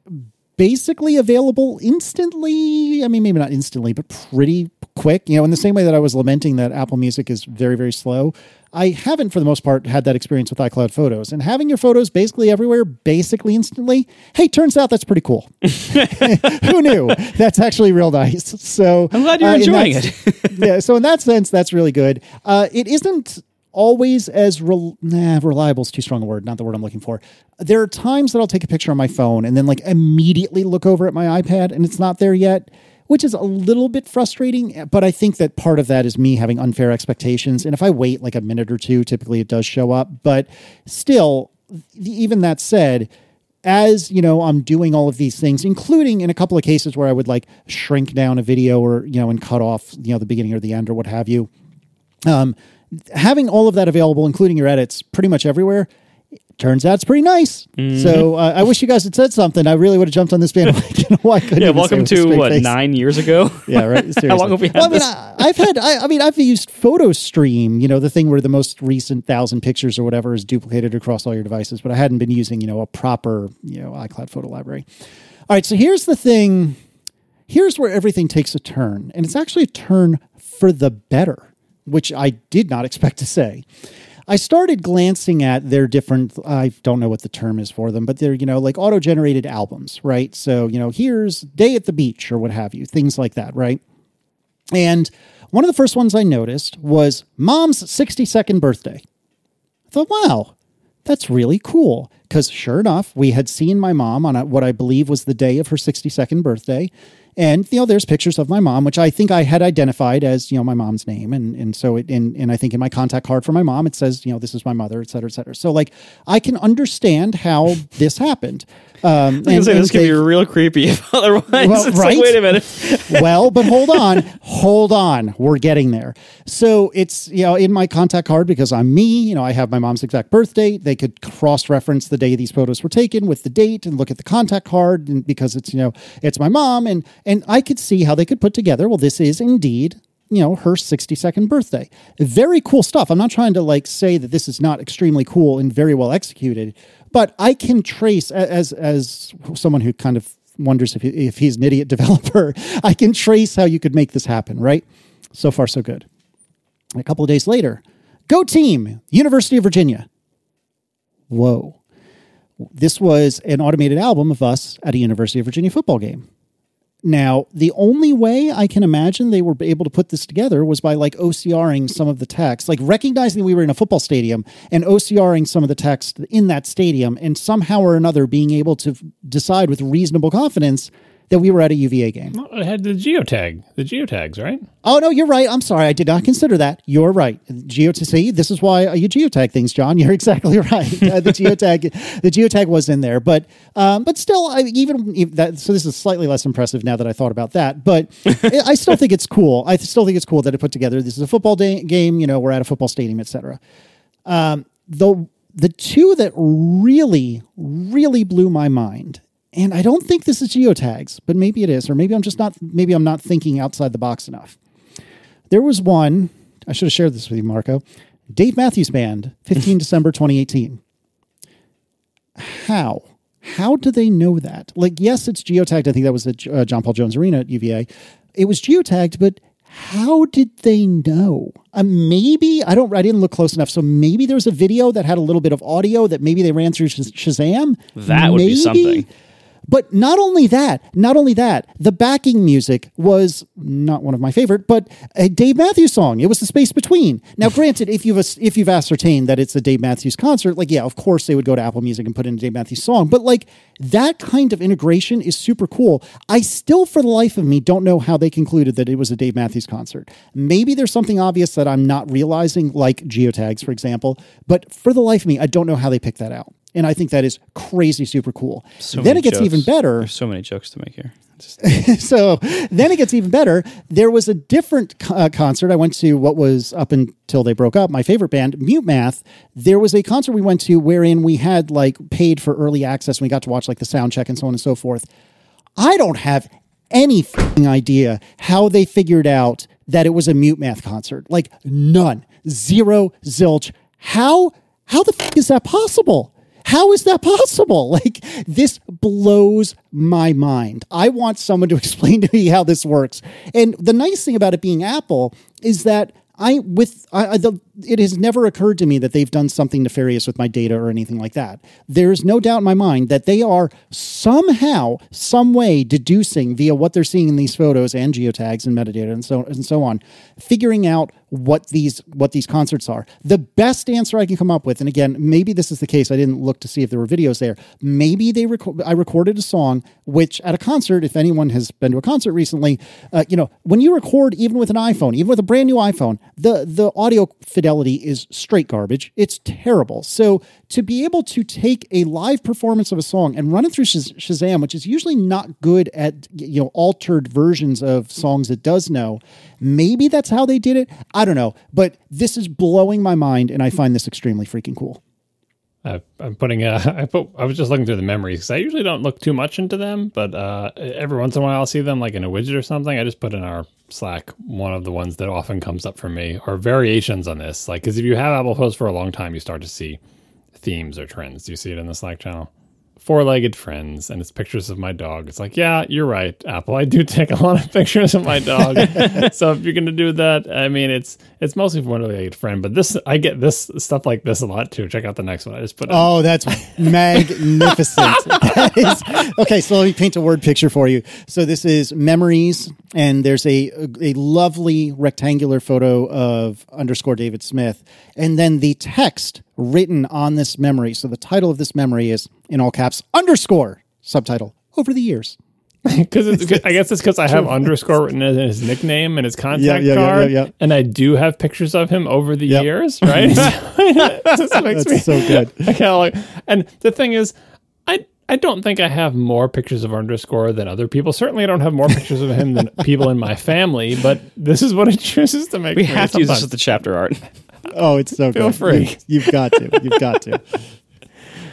basically available instantly. I mean, maybe not instantly, but pretty quick. You know, in the same way that I was lamenting that Apple Music is very, very slow, I haven't, for the most part, had that experience with iCloud Photos. And having your photos basically everywhere, basically instantly, hey, turns out that's pretty cool. <laughs> Who knew? That's actually real nice. So I'm glad you're uh, enjoying it. <laughs> yeah, so in that sense, that's really good. Uh, it isn't always as nah, reliable is too strong a word, not the word I'm looking for. There are times that I'll take a picture on my phone and then like immediately look over at my iPad and it's not there yet, which is a little bit frustrating. But I think that part of that is me having unfair expectations. And if I wait like a minute or two, typically it does show up. But still, even that said, as you know i'm doing all of these things including in a couple of cases where i would like shrink down a video or you know and cut off you know the beginning or the end or what have you um, having all of that available including your edits pretty much everywhere turns out it's pretty nice Mm-hmm. so uh, i wish you guys had said something i really would have jumped on this bandwagon <laughs> why couldn't Yeah, you just say welcome to what face? nine years ago. <laughs> Yeah, right. Seriously. <laughs> How long have we had well, I mean, this? I, I've had. I, I mean, I've used PhotoStream. You know, the thing where the most recent thousand pictures or whatever is duplicated across all your devices. But I hadn't been using, you know, a proper, you know, iCloud photo library. All right. So here's the thing. Here's where everything takes a turn, and it's actually a turn for the better, which I did not expect to say. I started glancing at their different, I don't know what the term is for them, but they're, you know, like auto generated albums, right? So, you know, here's Day at the Beach or what have you, things like that, right? And one of the first ones I noticed was Mom's 62nd birthday. I thought, wow, that's really cool. Because sure enough, we had seen my mom on a, what I believe was the day of her 62nd birthday. And, you know, there's pictures of my mom, which I think I had identified as, you know, my mom's name. And, and so it, and, and I think in my contact card for my mom, it says, you know, this is my mother, et cetera, et cetera. So like, I can understand how this happened. Um, I was gonna and- say, and this could be real creepy if <laughs> otherwise. Well, it's right? like, wait a minute. <laughs> well, but hold <laughs> on, hold on. We're getting there. So it's, you know, in my contact card because I'm me, you know, I have my mom's exact birth date. They could cross reference the day these photos were taken with the date and look at the contact card and because it's, you know, it's my mom and and I could see how they could put together, well, this is indeed you know her 62nd birthday very cool stuff i'm not trying to like say that this is not extremely cool and very well executed but i can trace as as someone who kind of wonders if, he, if he's an idiot <laughs> developer i can trace how you could make this happen right? So far so good. A couple of days later go team university of virginia. Whoa. This was an automated album of us at a university of virginia football game now, the only way I can imagine they were able to put this together was by like OCRing some of the text, like recognizing we were in a football stadium and OCRing some of the text in that stadium, and somehow or another being able to f- decide with reasonable confidence that we were at a UVA game. Oh, It had the geotag, the geotags, right? Oh no, you're right. I'm sorry, I did not consider that. You're right. Geotag. See, this is why you geotag things, John. <laughs> You're exactly right. Uh, the geotag, <laughs> the geotag was in there, but um, but still, I, even if that. So this is slightly less impressive now that I thought about that. But <laughs> I still think it's cool. I still think it's cool that it put together. This is a football day, game. You know, we're at a football stadium, etc. Um, the the two that really really blew my mind and I don't think this is geotags, but maybe it is, or maybe I'm just not, maybe I'm not thinking outside the box enough. There was one, I should have shared this with you, Marco. Dave Matthews Band, <laughs> 15 December 2018. How? How do they know that? Like, yes, it's geotagged. I think that was at uh, John Paul Jones Arena at UVA. It was geotagged, but how did they know? Uh, maybe I don't. I didn't look close enough. So maybe there's a video that had a little bit of audio that maybe they ran through Shaz- Shazam. That would be something. But not only that, not only that, the backing music was not one of my favorite, but a Dave Matthews song. It was the space between. Now, <laughs> granted, if you've if you've ascertained that it's a Dave Matthews concert, like yeah, of course they would go to Apple Music and put in a Dave Matthews song. But like that kind of integration is super cool. I still, for the life of me, don't know how they concluded that it was a Dave Matthews concert. Maybe there's something obvious that I'm not realizing, like geotags, for example. But for the life of me, I don't know how they picked that out. And I think that is crazy, super cool. So then it gets jokes. even better. There's so many jokes to make here. <laughs> So then it gets even better. There was a different uh, concert. I went to what was up until they broke up, my favorite band, Mute Math. There was a concert we went to wherein we had like paid for early access and we got to watch like the sound check and so on and so forth. I don't have any fing idea how they figured out that it was a Mute Math concert. Like none, zero, zilch. How how the f- is that possible? How is that possible? <laughs> Like this blows my mind. I want someone to <laughs> explain to me how this works. And the nice thing about it being Apple is that I with I, the, it has never occurred to me that they've done something nefarious with my data or anything like that. There's no doubt in my mind that they are somehow, some way deducing via what they're seeing in these photos and geotags and metadata and so and so on, figuring out what these what these concerts are. The best answer I can come up with, and again, maybe this is the case. I didn't look to see if there were videos there. Maybe they record. I recorded a song which at a concert, if anyone has been to a concert recently, uh, you know, when you record even with an iPhone, even with a brand new iPhone, the the audio fidelity is straight garbage. It's terrible. So to be able to take a live performance of a song and run it through Shaz- Shazam, which is usually not good at you know altered versions of songs it does know, maybe that's how they did it. I don't know, but this is blowing my mind, and I find this extremely freaking cool. Uh, I'm putting. Uh, <laughs> I put. I was just looking through the memories because I usually don't look too much into them, but uh, every once in a while I'll see them like in a widget or something. I just put in our Slack one of the ones that often comes up for me or variations on this. Like, because if you have Apple Photos for a long time, you start to see themes or trends. Do you see it in the Slack channel? Four-legged friends and it's pictures of my dog it's like yeah you're right apple i do take a lot of <laughs> pictures of my dog <laughs> so if you're gonna do that i mean it's it's mostly for one-legged friend but this i get this stuff like this a lot too check out the next one i just put oh, in. Oh, that's <laughs> magnificent. That is- okay, so let me paint a word picture for you. So this is memories, and there's a a lovely rectangular photo of underscore David Smith, and then the text written on this memory. So the title of this memory is in all caps underscore subtitle over the years. <laughs> Because I guess it's because I have underscore written as his nickname and his contact Yeah, yeah, yeah, card, yeah, yeah. and I do have pictures of him over the Yep. years, right? <laughs> <laughs> it makes That's me so good. I kind of like, and the thing is, I I don't think I have more pictures of underscore than other people. Certainly, I don't have more pictures of him than people in my family. But this is what it chooses to make. We me have to use this as the chapter art. Oh, it's so Feel good. free. You, you've got to. You've got to. <laughs>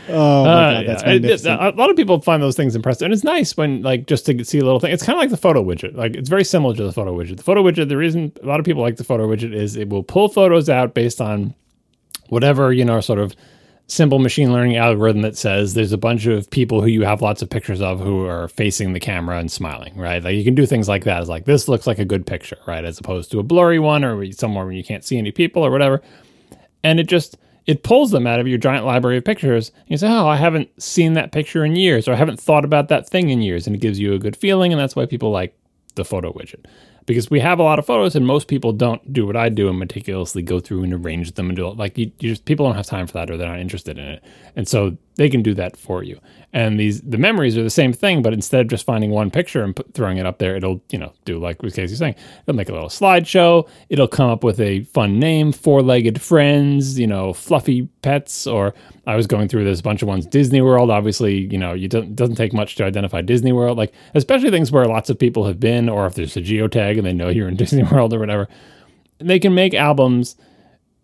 Oh my Uh, god, that's yeah. It- magnificent. a lot of people find those things impressive, and it's nice when like just to see a little thing. It's kind of like the photo widget. Like it's very similar to the photo widget. The photo widget. The reason a lot of people like the photo widget is it will pull photos out based on whatever you know, sort of simple machine learning algorithm that says there's a bunch of people who you have lots of pictures of who are facing the camera and smiling, right? Like you can do things like that. It's like this looks like a good picture, right? As opposed to a blurry one or somewhere where you can't see any people or whatever and it just it pulls them out of your giant library of pictures. And you say, "Oh, I haven't seen that picture in years, or I haven't thought about that thing in years," and it gives you a good feeling, and that's why people like the photo widget. Because we have a lot of photos, and most people don't do what I do and meticulously go through and arrange them and do it. Like you, you just people don't have time for that, or they're not interested in it, and so they can do that for you. And these the memories are the same thing, but instead of just finding one picture and put, throwing it up there, it'll you know do like with Casey's saying, it'll make a little slideshow. It'll come up with a fun name, four-legged friends, you know, fluffy pets. Or I was going through this bunch of ones, Disney World. Obviously, you know, you don't doesn't take much to identify Disney World, like especially things where lots of people have been, or if there's a geotag and they know you're in <laughs> Disney World or whatever. They can make albums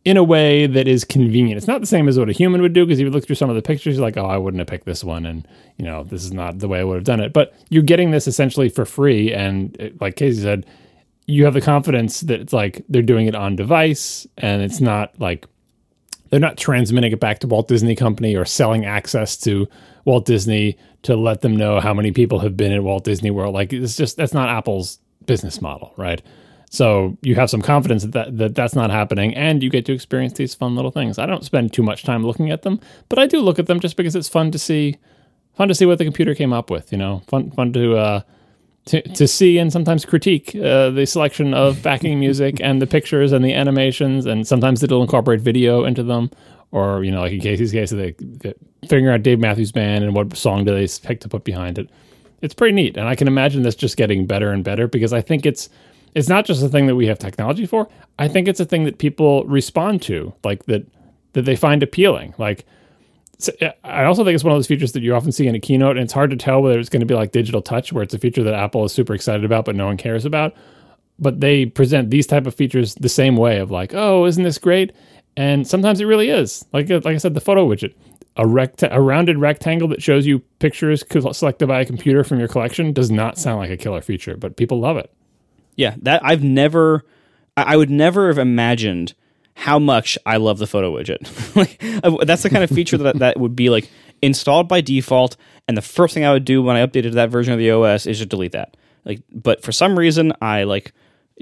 in a way that is convenient. It's not the same as what a human would do because if you look through some of the pictures, you're like, oh, I wouldn't have picked this one, and you know, this is not the way I would have done it. But you're getting this essentially for free, and it, like Casey said, you have the confidence that it's like they're doing it on device, and it's not like they're not transmitting it back to Walt Disney Company or selling access to Walt Disney to let them know how many people have been at Walt Disney World. Like it's just that's not Apple's business model, right? So you have some confidence that, that, that that's not happening, and you get to experience these fun little things. I don't spend too much time looking at them, but I do look at them just because it's fun to see, fun to see what the computer came up with. You know, fun fun to uh, to, to see and sometimes critique uh, the selection of <laughs> backing music and the pictures and the animations, and sometimes it'll incorporate video into them, or you know, like in Casey's case, they, they figuring out Dave Matthews Band and what song do they pick to put behind it. It's pretty neat, and I can imagine this just getting better and better because I think it's it's not just a thing that we have technology for. I think it's a thing that people respond to, like that that they find appealing. Like uh, I also think it's one of those features that you often see in a keynote, and it's hard to tell whether it's going to be like digital touch, where it's a feature that Apple is super excited about, but no one cares about. But they present these type of features the same way of like, oh, isn't this great? And sometimes it really is. Like like I said, the photo widget, a rect a rounded rectangle that shows you pictures selected by a computer from your collection does not sound like a killer feature, but people love it. Yeah, that I've never, I would never have imagined how much I love the photo widget. <laughs> like uh, that's the kind of feature that that would be like installed by default, and the first thing I would do when I updated that version of the OS is just delete that. Like, but for some reason I like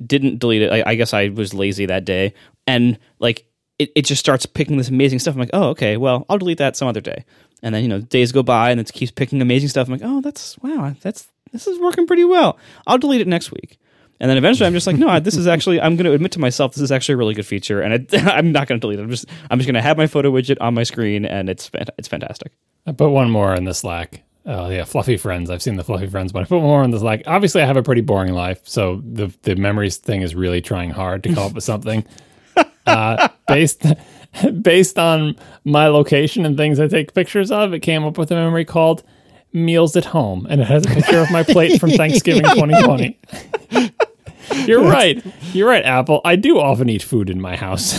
didn't delete it. I, I guess I was lazy that day, and like it, it just starts picking this amazing stuff. I'm like, oh, okay, well, I'll delete that some other day. And then you know days go by, and it keeps picking amazing stuff. I'm like, oh, that's wow, that's this is working pretty well. I'll delete it next week. And then eventually, I'm just like, no, this is actually. I'm going to admit to myself this is actually a really good feature, and it, <laughs> I'm not going to delete it. I'm just I'm just going to have my photo widget on my screen, and it's it's fantastic. I put one more in the Slack. Oh yeah, fluffy friends. I've seen the fluffy friends, but I put more in the Slack. Obviously, I have a pretty boring life, so the the memories thing is really trying hard to come up with something. <laughs> Uh, based <laughs> based on my location and things I take pictures of, it came up with a memory called "Meals at Home," and it has a picture of my plate from Thanksgiving 2020. <laughs> You're right. You're right, Apple. I do often eat food in my house.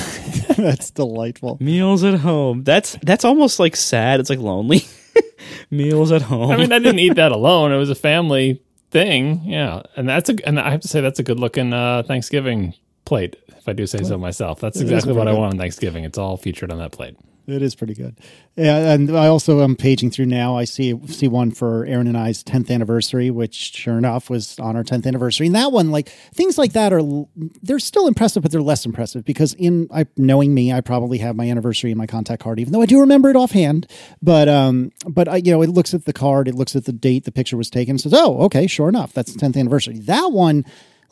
<laughs> That's delightful. Meals at home. That's that's almost like sad. It's like lonely. <laughs> Meals at home. I mean, I didn't eat that alone. It was a family thing. Yeah, and that's a and I have to say that's a good looking uh, Thanksgiving plate. If I do say so myself, that's exactly what I want on Thanksgiving. It's all featured on that plate. It is pretty good. And I also am paging through now. I see see one for Aaron and I's 10th anniversary, which sure enough was on our 10th anniversary. And that one, like things like that are they're still impressive, but they're less impressive because in I knowing me, I probably have my anniversary in my contact card, even though I do remember it offhand. But um, but I, you know, it looks at the card, it looks at the date the picture was taken, says, oh, okay, sure enough, that's the 10th anniversary. That one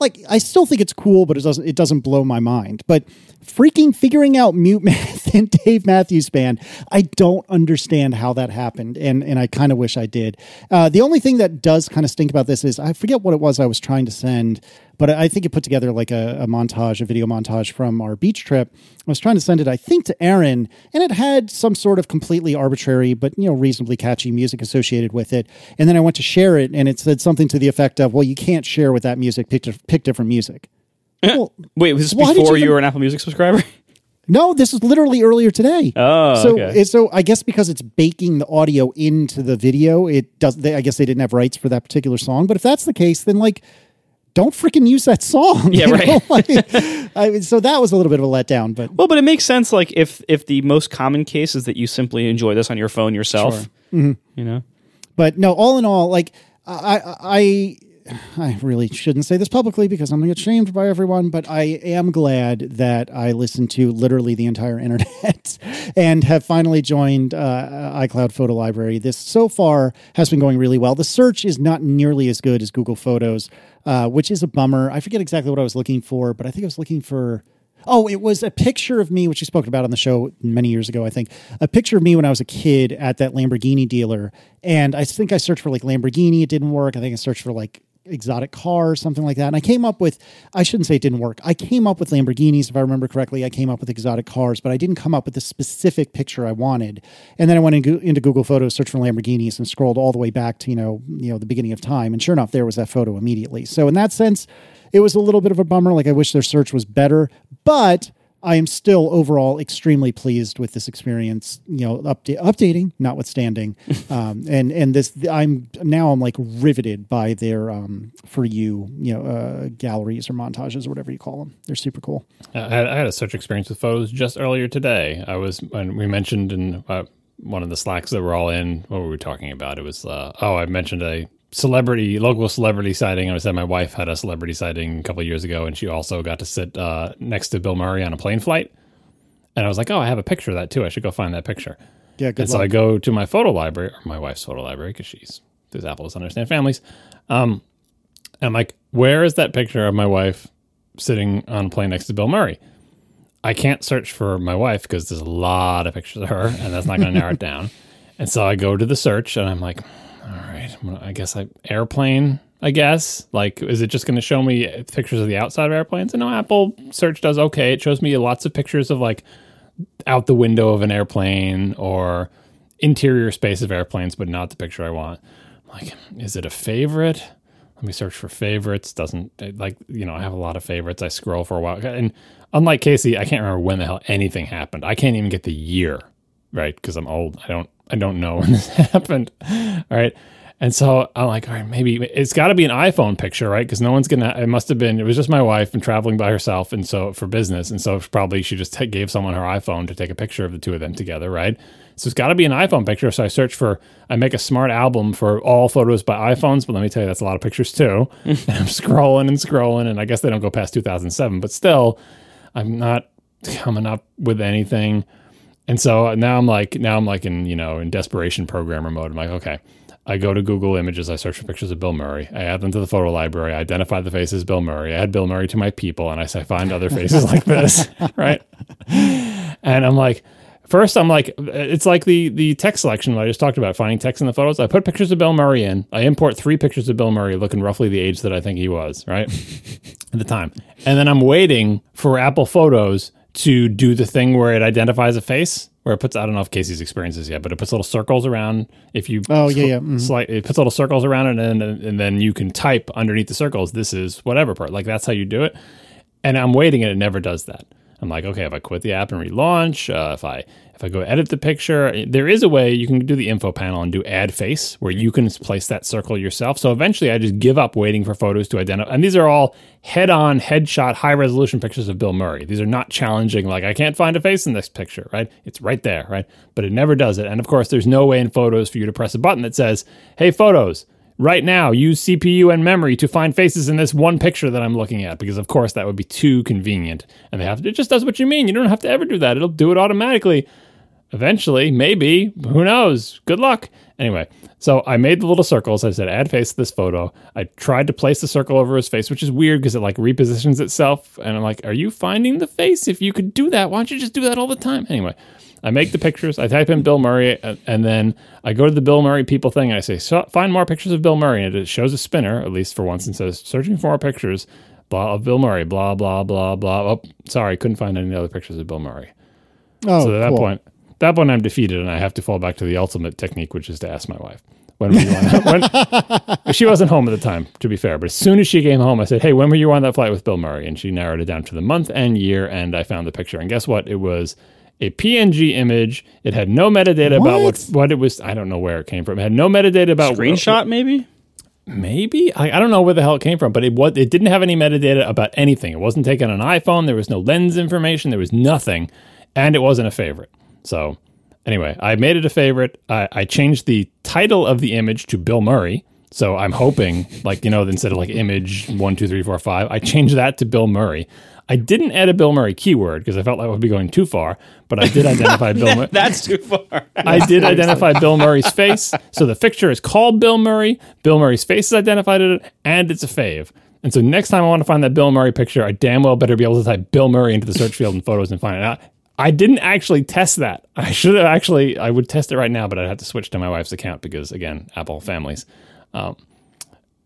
like I still think it's cool, but it doesn't it doesn't blow my mind. But freaking figuring out mute math <laughs> and Dave Matthews Band, I don't understand how that happened, and and I kind of wish I did. Uh, the only thing that does kind of stink about this is I forget what it was I was trying to send but I think it put together like a, a, montage, a video montage from our beach trip. I was trying to send it, I think, to Aaron, and it had some sort of completely arbitrary but you know reasonably catchy music associated with it. And then I went to share it, and it said something to the effect of, "Well, you can't share with that music. Pick, pick different music." Eh. well, Wait, was this before you, you were an Apple Music subscriber? <laughs> No, this was literally earlier today. Oh, so okay. so I guess because it's baking the audio into the video, it does. They, I guess they didn't have rights for that particular song. But if that's the case, then like don't freaking use that song. Yeah, right. like, <laughs> I so that was a little bit of a letdown, but well, but it makes sense. Like if if the most common case is that you simply enjoy this on your phone yourself, sure. mm-hmm. you know. But no, all in all, like I I I really shouldn't say this publicly because I'm going to get shamed by everyone, but I am glad that I listened to literally the entire <laughs> internet and have finally joined uh, iCloud Photo Library. This so far has been going really well. The search is not nearly as good as Google Photos, uh, which is a bummer. I forget exactly what I was looking for, but I think I was looking for. Oh, it was a picture of me, which you spoke about on the show many years ago, I think. A picture of me when I was a kid at that Lamborghini dealer. And I think I searched for like Lamborghini. It didn't work. I think I searched for like exotic car something like that. And I came up with, I shouldn't say it didn't work. I came up with Lamborghinis, if I remember correctly. I came up with exotic cars, but I didn't come up with the specific picture I wanted. And then I went into Google Photos, searched for Lamborghinis, and scrolled all the way back to you know, you know, the beginning of time. And sure enough, there was that photo immediately. So in that sense, it was a little bit of a bummer. Like I wish their search was better, but I am still overall extremely pleased with this experience. You know, upda- updating notwithstanding, <laughs> um, and and this I'm now I'm like riveted by their um, for you you know uh, galleries or montages or whatever you call them. They're super cool. I had, I had a search experience with photos just earlier today. I was when we mentioned in uh, one of the slacks that we're all in. What were we talking about? It was uh, oh I mentioned a celebrity local celebrity sighting. I said my wife had a celebrity sighting a couple years ago, and she also got to sit uh, next to Bill Murray on a plane flight. And I was like, oh, I have a picture of that too. I should go find that picture. Yeah, good. And luck. so I go to my photo library, or my wife's photo library, because she's does Apple doesn't understand families. Um, and I'm like, where is that picture of my wife sitting on a plane next to Bill Murray? I can't search for my wife because there's a lot of pictures of her, and that's not going to narrow it <laughs> down. And so I go to the search, and I'm like, all right. I guess I airplane. I guess like is it just going to show me pictures of the outside of airplanes? And no, Apple search does okay. It shows me lots of pictures of like out the window of an airplane or interior space of airplanes, but not the picture I want. like, is it a favorite? Let me search for favorites. Doesn't like you know I have a lot of favorites. I scroll for a while, and unlike Casey, I can't remember when the hell anything happened. I can't even get the year right because I'm old. I don't I don't know <laughs> when this happened. All right. And so I'm like, all right, maybe it's got to be an iPhone picture, right? Because no one's gonna. It must have been. It was just my wife and traveling by herself, and so for business, and so probably she just t- gave someone her iPhone to take a picture of the two of them together, right? So it's got to be an iPhone picture. So I search for. I make a smart album for all photos by iPhones, but let me tell you, that's a lot of pictures too. <laughs> and I'm scrolling and scrolling, and I guess they don't go past 2007, but still, I'm not coming up with anything. And so now I'm like, now I'm like in, you know, in desperation programmer mode. I'm like, okay, I go to Google Images, I search for pictures of Bill Murray, I add them to the photo library, I identify the face as Bill Murray, I add Bill Murray to my people, and I say, find other faces <laughs> like this, right? And I'm like, first, I'm like, it's like the the text selection that I just talked about, finding text in the photos. I put pictures of Bill Murray in, I import three pictures of Bill Murray looking roughly the age that I think he was, right? <laughs> At the time. And then I'm waiting for Apple Photos to do the thing where it identifies a face, where it puts I don't know if Casey's experienced this yet, but it puts little circles around if you Oh, yeah, yeah, mhm. slight, it puts little circles around it and then and then you can type underneath the circles this is whatever part. Like that's how you do it. And I'm waiting and it never does that. I'm like, okay, if I quit the app and relaunch, uh, if I if I go edit the picture, there is a way you can do the info panel and do add face where you can place that circle yourself. So eventually I just give up waiting for photos to identify. And these are all head on, headshot, high resolution pictures of Bill Murray. These are not challenging, like I can't find a face in this picture, right? It's right there, right? But it never does it. And of course, there's no way in photos for you to press a button that says, hey, photos, right now use CPU and memory to find faces in this one picture that I'm looking at because of course that would be too convenient. And they have to, it just does what you mean. You don't have to ever do that. It'll do it automatically. Eventually maybe who knows? Good luck. Anyway so I made the little circles. I said add face to this photo. I tried to place the circle over his face which is weird because it like repositions itself. And I'm like are you finding the face? If you could do that why don't you just do that all the time? Anyway I make the pictures. I type in Bill Murray, and then I go to the Bill Murray people thing. And I say, so, find more pictures of Bill Murray, and it shows a spinner, at least for once, and says, searching for more pictures, blah of Bill Murray, blah blah blah blah. Oh, sorry, couldn't find any other pictures of Bill Murray. Oh, So at that cool. point, that point I'm defeated, and I have to fall back to the ultimate technique, which is to ask my wife. When were you on That? when, <laughs> she wasn't home at the time, to be fair. But as soon as she came home, I said, "Hey, when were you on that flight with Bill Murray?" And she narrowed it down to the month and year, and I found the picture. And guess what? It was a PNG image. It had no metadata about what What? what it was. I don't know where it came from. It had no metadata about Screenshot, maybe? Maybe I, I don't know where the hell it came from, but it was it didn't have any metadata about anything. It wasn't taken on an iPhone. There was no lens information. There was nothing, and it wasn't a favorite. So anyway, I made it a favorite. I, I changed the title of the image to Bill Murray. So I'm hoping, like you know, instead of like image one two three four five, I changed that to Bill Murray. I didn't add a Bill Murray keyword because I felt that would be going too far, but I did identify <laughs> Bill. Murray. That's too far. I did <laughs> identify Bill Murray's face. So the fixture is called Bill Murray. Bill Murray's face is identified in it, and it's a fave. And so next time I want to find that Bill Murray picture, I damn well better be able to type Bill Murray into the search field in photos and find it out. I didn't actually test that. I should have actually. I would test it right now, but I'd have to switch to my wife's account because again, Apple families. Um,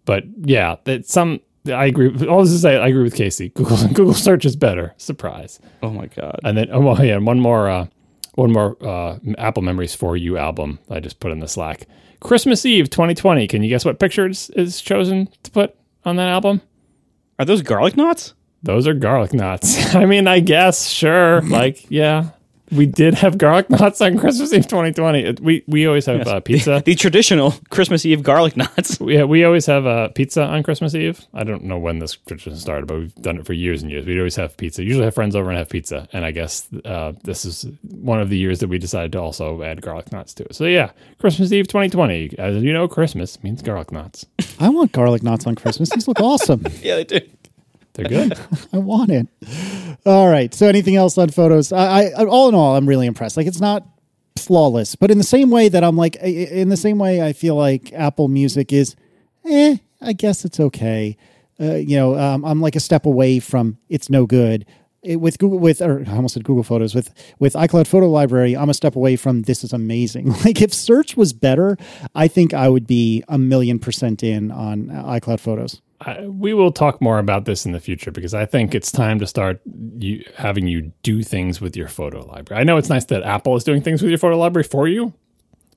but yeah, that some. I agree. with- All this to say, I agree with Casey. Google <laughs> Google search is better. Surprise. Oh my god. And then, oh, well, yeah, one more, uh, one more uh, Apple Memories for You album I just put in the Slack. Christmas Eve 2020. Can you guess what picture is, is chosen to put on that album? Are those garlic knots? Those are garlic knots. <laughs> I mean, I guess, sure. like, yeah, we did have garlic <laughs> knots on Christmas Eve 2020. We we always have uh, pizza. <laughs> The traditional Christmas Eve garlic knots. <laughs> we, we always have uh, pizza on Christmas Eve. I don't know when this tradition started, but we've done it for years and years. We'd always have pizza. Usually have friends over and have pizza. And I guess uh, this is one of the years that we decided to also add garlic knots to it. So yeah, Christmas Eve 2020. As you know, Christmas means garlic knots. I want garlic knots on Christmas. These look awesome. Yeah, they do. They're good. I want it. All right. So, anything else on photos? I, I, all in all, I'm really impressed. Like, it's not flawless, but in the same way that I'm like, in the same way, I feel like Apple Music is, eh, I guess it's okay. Uh, you know, um, I'm like a step away from it's no good. It, with Google, with or I almost said Google Photos, with with iCloud Photo Library, I'm a step away from this is amazing. <laughs> Like if search was better, I think I would be a million percent in on uh, iCloud Photos. I, we will talk more about this in the future because I think it's time to start you, having you do things with your photo library. I know it's nice that Apple is doing things with your photo library for you,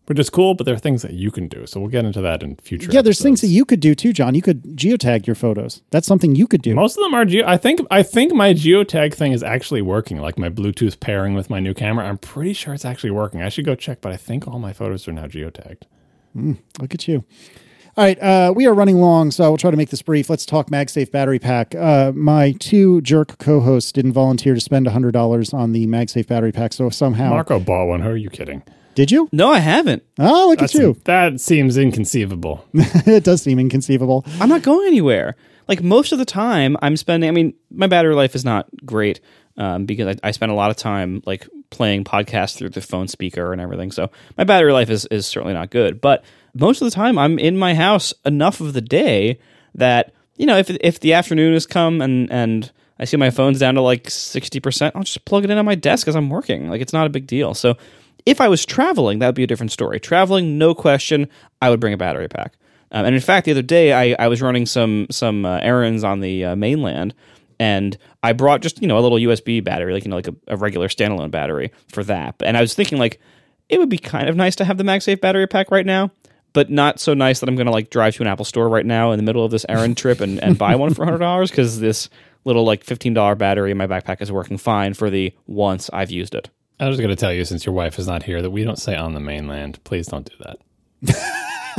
which is cool, but there are things that you can do. So we'll get into that in future. Yeah, there's things that you could do too, John. You could geotag your photos. That's something you could do. Most of them are geo. I think I think my geotag thing is actually working. Like my Bluetooth pairing with my new camera, I'm pretty sure it's actually working. I should go check, but I think all my photos are now geotagged. Hmm, look at you. All right, uh, we are running long, so I will try to make this brief. Let's talk MagSafe battery pack. Uh, my two jerk co-hosts didn't volunteer to spend hundred dollars on the MagSafe battery pack, so somehow Marco bought one. Who are you kidding? did you? No, I haven't. Oh, look That's, at you! That seems inconceivable. <laughs> it does seem inconceivable. I'm not going anywhere. Like most of the time, I'm spending. I mean, my battery life is not great um, because I, I spend a lot of time like playing podcasts through the phone speaker and everything. So my battery life is is certainly not good. But most of the time, I'm in my house enough of the day that you know if if the afternoon has come and and I see my phone's down to like sixty percent, I'll just plug it in on my desk as I'm working. Like it's not a big deal. So if I was traveling, that would be a different story. Traveling, no question, I would bring a battery pack. Um, and in fact, the other day I, I was running some some uh, errands on the uh, mainland, and I brought just you know a little USB battery, like you know like a, a regular standalone battery for that. And I was thinking like it would be kind of nice to have the MagSafe battery pack right now, but not so nice that I'm going to like drive to an Apple store right now in the middle of this errand trip and, and buy one for hundred dollars because this little like fifteen dollar battery in my backpack is working fine for the once I've used it. I was going to tell you, since your wife is not here, that we don't say on the mainland. Please don't do that.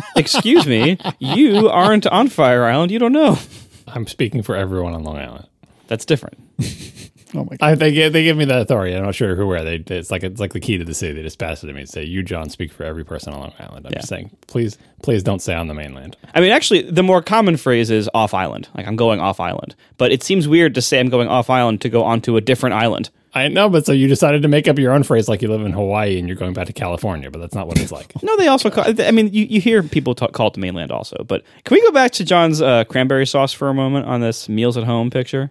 <laughs> Excuse me, you aren't on Fire Island. You don't know. I'm speaking for everyone on Long Island. That's different. <laughs> Oh my god! I, they give they give me that authority. I'm not sure who where they. It's like it's like the key to the city. They just pass it to me and say, "You, John, speak for every person on Long Island." I'm just saying, please, please don't say on the mainland. I mean, actually, the more common phrase is off island. Like I'm going off island, but it seems weird to say I'm going off island to go onto a different island. I know, but so you decided to make up your own phrase, like you live in Hawaii and you're going back to California, but that's not what it's like. <laughs> No, they also call. I mean, you, you hear people talk, call it the mainland also. But can we go back to John's uh, cranberry sauce for a moment on this meals at home picture?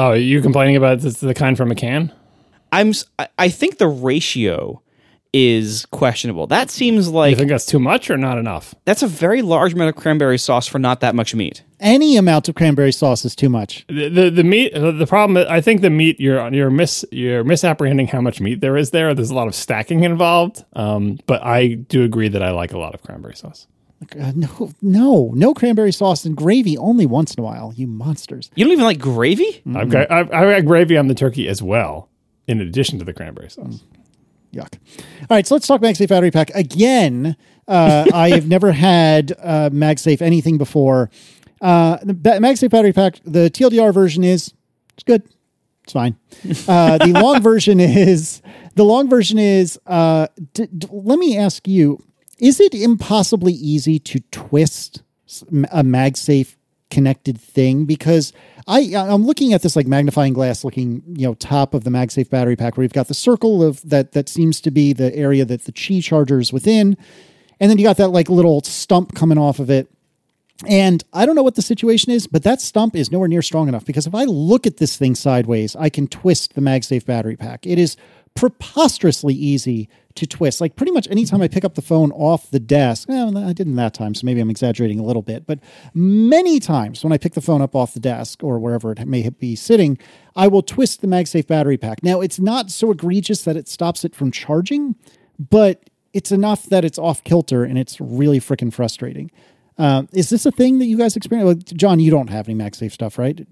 Oh, you complaining about this, the kind from a can? I'm. s- I- I think the ratio is questionable. That seems like. You think that's too much or not enough? that's a very large amount of cranberry sauce for not that much meat. Any amount of cranberry sauce is too much. The the, the meat. The problem. I think the meat. You're you're mis you're misapprehending how much meat there is there. There's a lot of stacking involved. Um, but I do agree that I like a lot of cranberry sauce. Uh, no, no, no cranberry sauce and gravy only once in a while. You monsters. You don't even like gravy? I've got I've, I've got gravy on the turkey as well, in addition to the cranberry sauce. Yuck. All right, so let's talk MagSafe battery pack again. Uh, <laughs> I have never had uh, MagSafe anything before. Uh, the ba- MagSafe battery pack, the TLDR version is it's good. It's fine. Uh, the long <laughs> version is the long version is. Uh, d- d- let me ask you: Is it impossibly easy to twist a MagSafe connected thing? Because I I'm looking at this like magnifying glass looking you know top of the MagSafe battery pack where you've got the circle of that that seems to be the area that the Qi charger is within, and then you got that like little stump coming off of it. And I don't know what the situation is, but that stump is nowhere near strong enough because if I look at this thing sideways, I can twist the MagSafe battery pack. It is preposterously easy to twist. Like pretty much anytime I pick up the phone off the desk, well, I didn't that time, so maybe I'm exaggerating a little bit, but many times when I pick the phone up off the desk or wherever it may be sitting, I will twist the MagSafe battery pack. Now, it's not so egregious that it stops it from charging, but it's enough that it's off kilter and it's really freaking frustrating. Uh, is this a thing that you guys experience? John, you don't have any MagSafe stuff, right?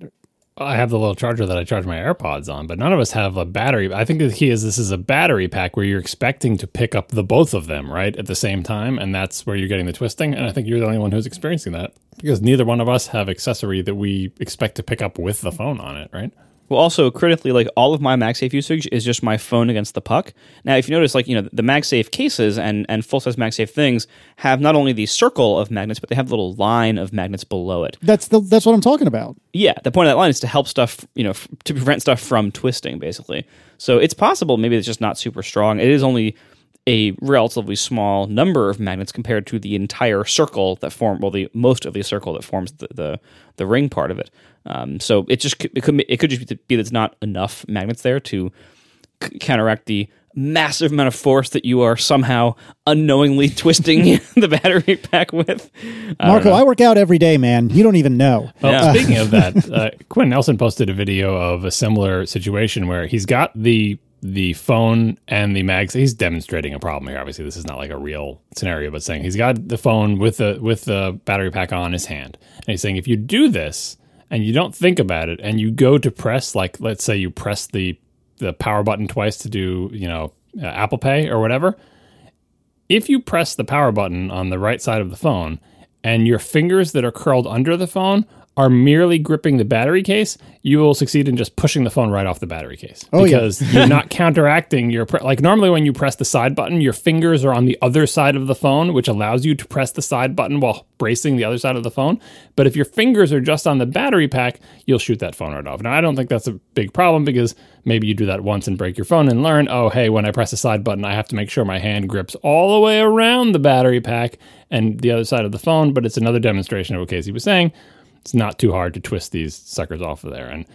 I have the little charger that I charge my AirPods on, but none of us have a battery. I think the key is this is a battery pack where you're expecting to pick up the both of them right at the same time, and that's where you're getting the twisting. And I think you're the only one who's experiencing that because neither one of us have accessory that we expect to pick up with the phone on it, right? Well, also critically, like all of my MagSafe usage is just my phone against the puck. Now, if you notice, like you know, the MagSafe cases and and full size MagSafe things have not only the circle of magnets, but they have a little line of magnets below it. That's the that's what I'm talking about. Yeah, the point of that line is to help stuff, you know, f- to prevent stuff from twisting, basically. So it's possible maybe it's just not super strong. It is only a relatively small number of magnets compared to the entire circle that form, well, the most of the circle that forms the the, the ring part of it. Um, so it just it could it could just be that it's not enough magnets there to c- counteract the massive amount of force that you are somehow unknowingly <laughs> twisting <laughs> the battery pack with. I Marco. I work out every day, man. You don't even know. Well, Yeah. speaking of that, <laughs> uh, Quinn Nelson posted a video of a similar situation where he's got the the phone and the mags. He's demonstrating a problem here. Obviously, this is not like a real scenario, but saying he's got the phone with the with the battery pack on his hand, and he's saying if you do this and you don't think about it, and you go to press like let's say you press the the power button twice to do you know uh, Apple Pay or whatever, if you press the power button on the right side of the phone and your fingers that are curled under the phone are merely gripping the battery case, you will succeed in just pushing the phone right off the battery case. Oh, yeah. because <laughs> you're not counteracting your pre- like normally when you press the side button, your fingers are on the other side of the phone, which allows you to press the side button while bracing the other side of the phone. But if your fingers are just on the battery pack, you'll shoot that phone right off. Now I don't think that's a big problem because maybe you do that once and break your phone and learn, oh hey, when I press the side button, I have to make sure my hand grips all the way around the battery pack and the other side of the phone. But it's another demonstration of what Casey was saying it's not too hard to twist these suckers off of there. And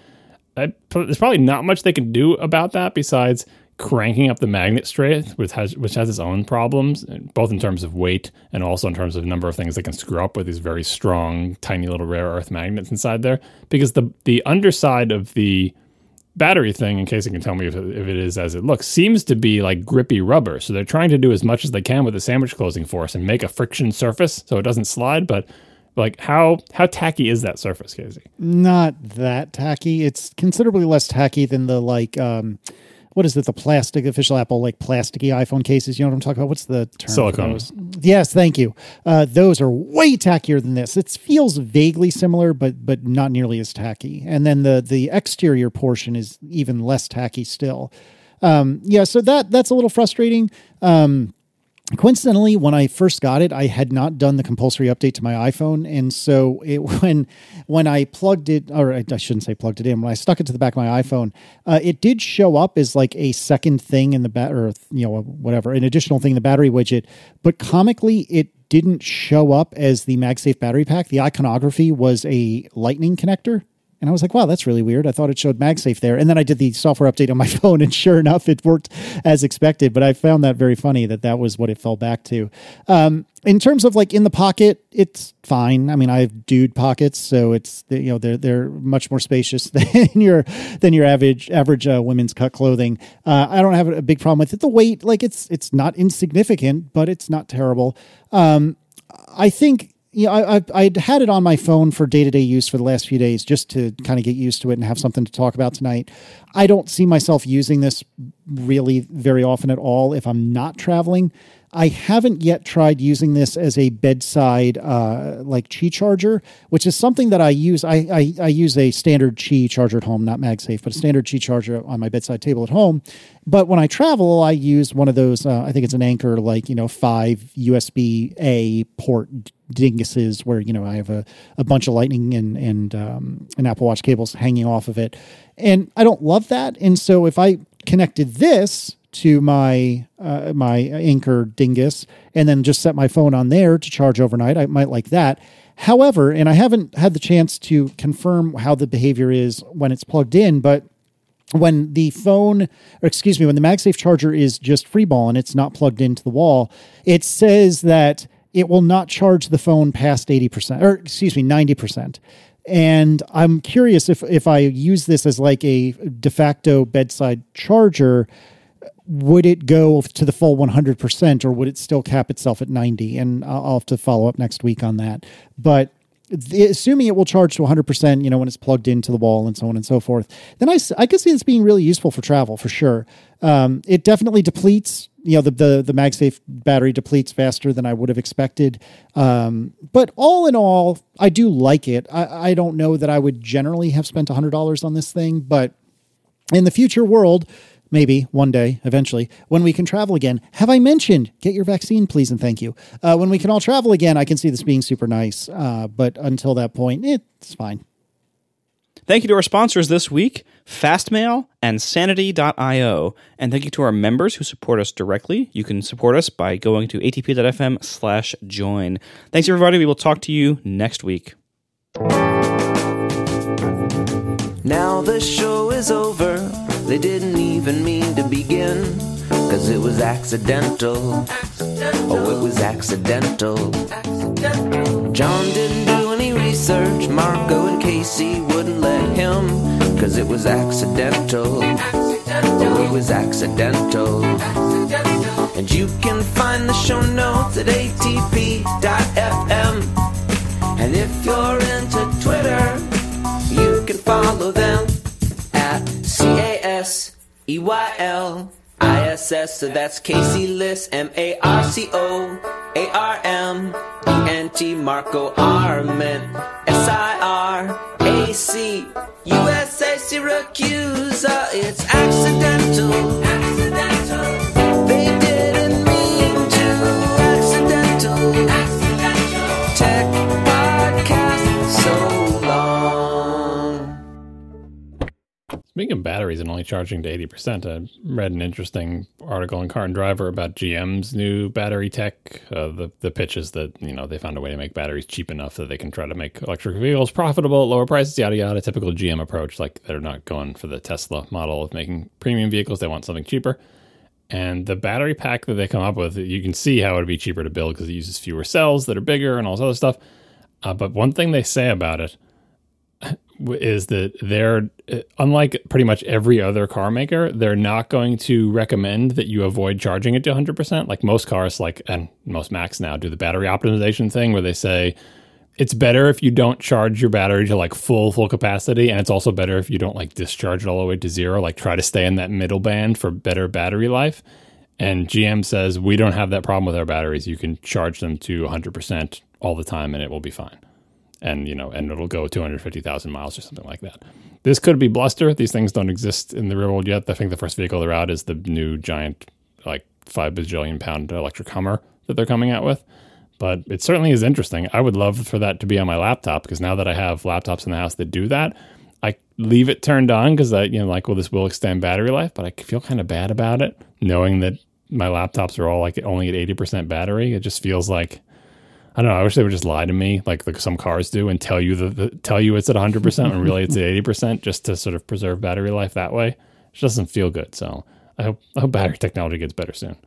I, there's probably not much they can do about that besides cranking up the magnet strength, which has which has its own problems, both in terms of weight and also in terms of number of things that can screw up with these very strong, tiny little rare earth magnets inside there. Because the the underside of the battery thing, in case you can tell me if if it is as it looks, seems to be like grippy rubber. So they're trying to do as much as they can with the sandwich closing force and make a friction surface so it doesn't slide, but like how how tacky is that surface, Casey? Not that tacky. It's considerably less tacky than the like um what is it, the plastic official Apple like plasticky iPhone cases? You know what I'm talking about? What's the term? Silicone. Yes, thank you. Uh, those are way tackier than this. It feels vaguely similar, but but not nearly as tacky. And then the the exterior portion is even less tacky still. Um, yeah, so that that's a little frustrating. Um, coincidentally when i first got it i had not done the compulsory update to my iphone and so it <laughs> when when i plugged it or i shouldn't say plugged it in when i stuck it to the back of my iphone uh, it did show up as like a second thing in the bat or you know whatever an additional thing in the battery widget but comically it didn't show up as the magsafe battery pack. The iconography was a lightning connector and I was like, wow, that's really weird. I thought it showed MagSafe there. And then I did the software update on my <laughs> phone, and sure enough, it worked as expected. But I found that very funny that that was what it fell back to. Um, in terms of like in the pocket, it's fine. I mean, I have dude pockets, so it's you know they're they're much more spacious <laughs> than your than your average average uh, women's cut clothing. Uh, I don't have a big problem with it. The weight, like it's it's not insignificant, but it's not terrible. Um, I think you know, I, I I'd had it on my phone for day to day use for the last few days just to kind of get used to it and have something to talk about tonight. I don't see myself using this really very often at all if I'm not traveling. I haven't yet tried using this as a bedside uh, like Qi charger, which is something that I use. I, I, I use a standard Qi charger at home, not MagSafe, but a standard Qi charger on my bedside table at home. But when I travel, I use one of those. Uh, I think it's an Anker, like you know, five USB A port dinguses, where you know I have a, a bunch of Lightning and and um, and Apple Watch cables hanging off of it, and I don't love that. And so if I connected this to my uh, my Anker dingus and then just set my phone on there to charge overnight, I might like that. However, and I haven't had the chance to confirm how the behavior is when it's plugged in, but when the phone, or excuse me, when the MagSafe charger is just freeball and it's not plugged into the wall, it says that it will not charge the phone past 80%, or excuse me, 90%. And I'm curious if, if I use this as like a de facto bedside charger, would it go to the full 100% or would it still cap itself at 90? And I'll have to follow up next week on that. But assuming it will charge to 100%, you know, when it's plugged into the wall and so on and so forth, then i, I could see this being really useful for travel for sure. Um, it definitely depletes, you know, the, the, the MagSafe battery depletes faster than I would have expected. Um, but all in all, I do like it. I, I don't know that I would generally have spent $100 on this thing, but in the future world, maybe one day, eventually, when we can travel again, have I mentioned get your vaccine, please and thank you? Uh, when we can all travel again, I can see this being super nice. Uh, but until that point, it's fine. Thank you to our sponsors this week, Fastmail and Sanity.io. And thank you to our members who support us directly. You can support us by going to atp.fm slash join. Thanks, everybody. We will talk to you next week. Now the show is over. They didn't even mean to begin. Cause it was accidental. Oh, it was accidental. John didn't do any research. Marco and Casey wouldn't let him. Cause it was accidental. Oh, it was accidental. And you can find the show notes at atp.fm. And if you're into Twitter, you can follow them C A S E Y L ISS, so that's Casey Liss, M A R C O A R M E N T Marco Arment, S I R A C U S A Siracusa. It's. Accidental. Speaking of batteries and only charging to 80%, I read an interesting article in Car and Driver about GM's new battery tech. Uh, the, the pitch is that, you know, they found a way to make batteries cheap enough that they can try to make electric vehicles profitable at lower prices, yada, yada. Typical GM approach. Like they're not going for the Tesla model of making premium vehicles. They want something cheaper. And the battery pack that they come up with, you can see how it would be cheaper to build because it uses fewer cells that are bigger and all this other stuff. Uh, but one thing they say about it is that they're uh, unlike pretty much every other car maker they're not going to recommend that you avoid charging it to 100% like most cars like and most macs now do the battery optimization thing where they say it's better if you don't charge your battery to like full full capacity and it's also better if you don't like discharge it all the way to zero. Like try to stay in that middle band for better battery life. And gm says we don't have that problem with our batteries. You can charge them to 100% all the time and it will be fine and you know, and it'll go 250,000 miles or something like that. This could be bluster. These things don't exist in the real world yet. I think the first vehicle they're out is the new giant, like five bajillion pound electric Hummer that they're coming out with. But it certainly is interesting. I would love for that to be on my laptop because now that I have laptops in the house that do that, I leave it turned on because I, you know, like, well, this will extend battery life, but I feel kind of bad about it knowing that my laptops are all like only at 80% battery. It just feels like, I don't know. I wish they would just lie to me, like, like some cars do, and tell you the, the tell you it's at 100 percent when really it's at 80 percent, just to sort of preserve battery life that way. It just doesn't feel good. So I hope I hope battery technology gets better soon.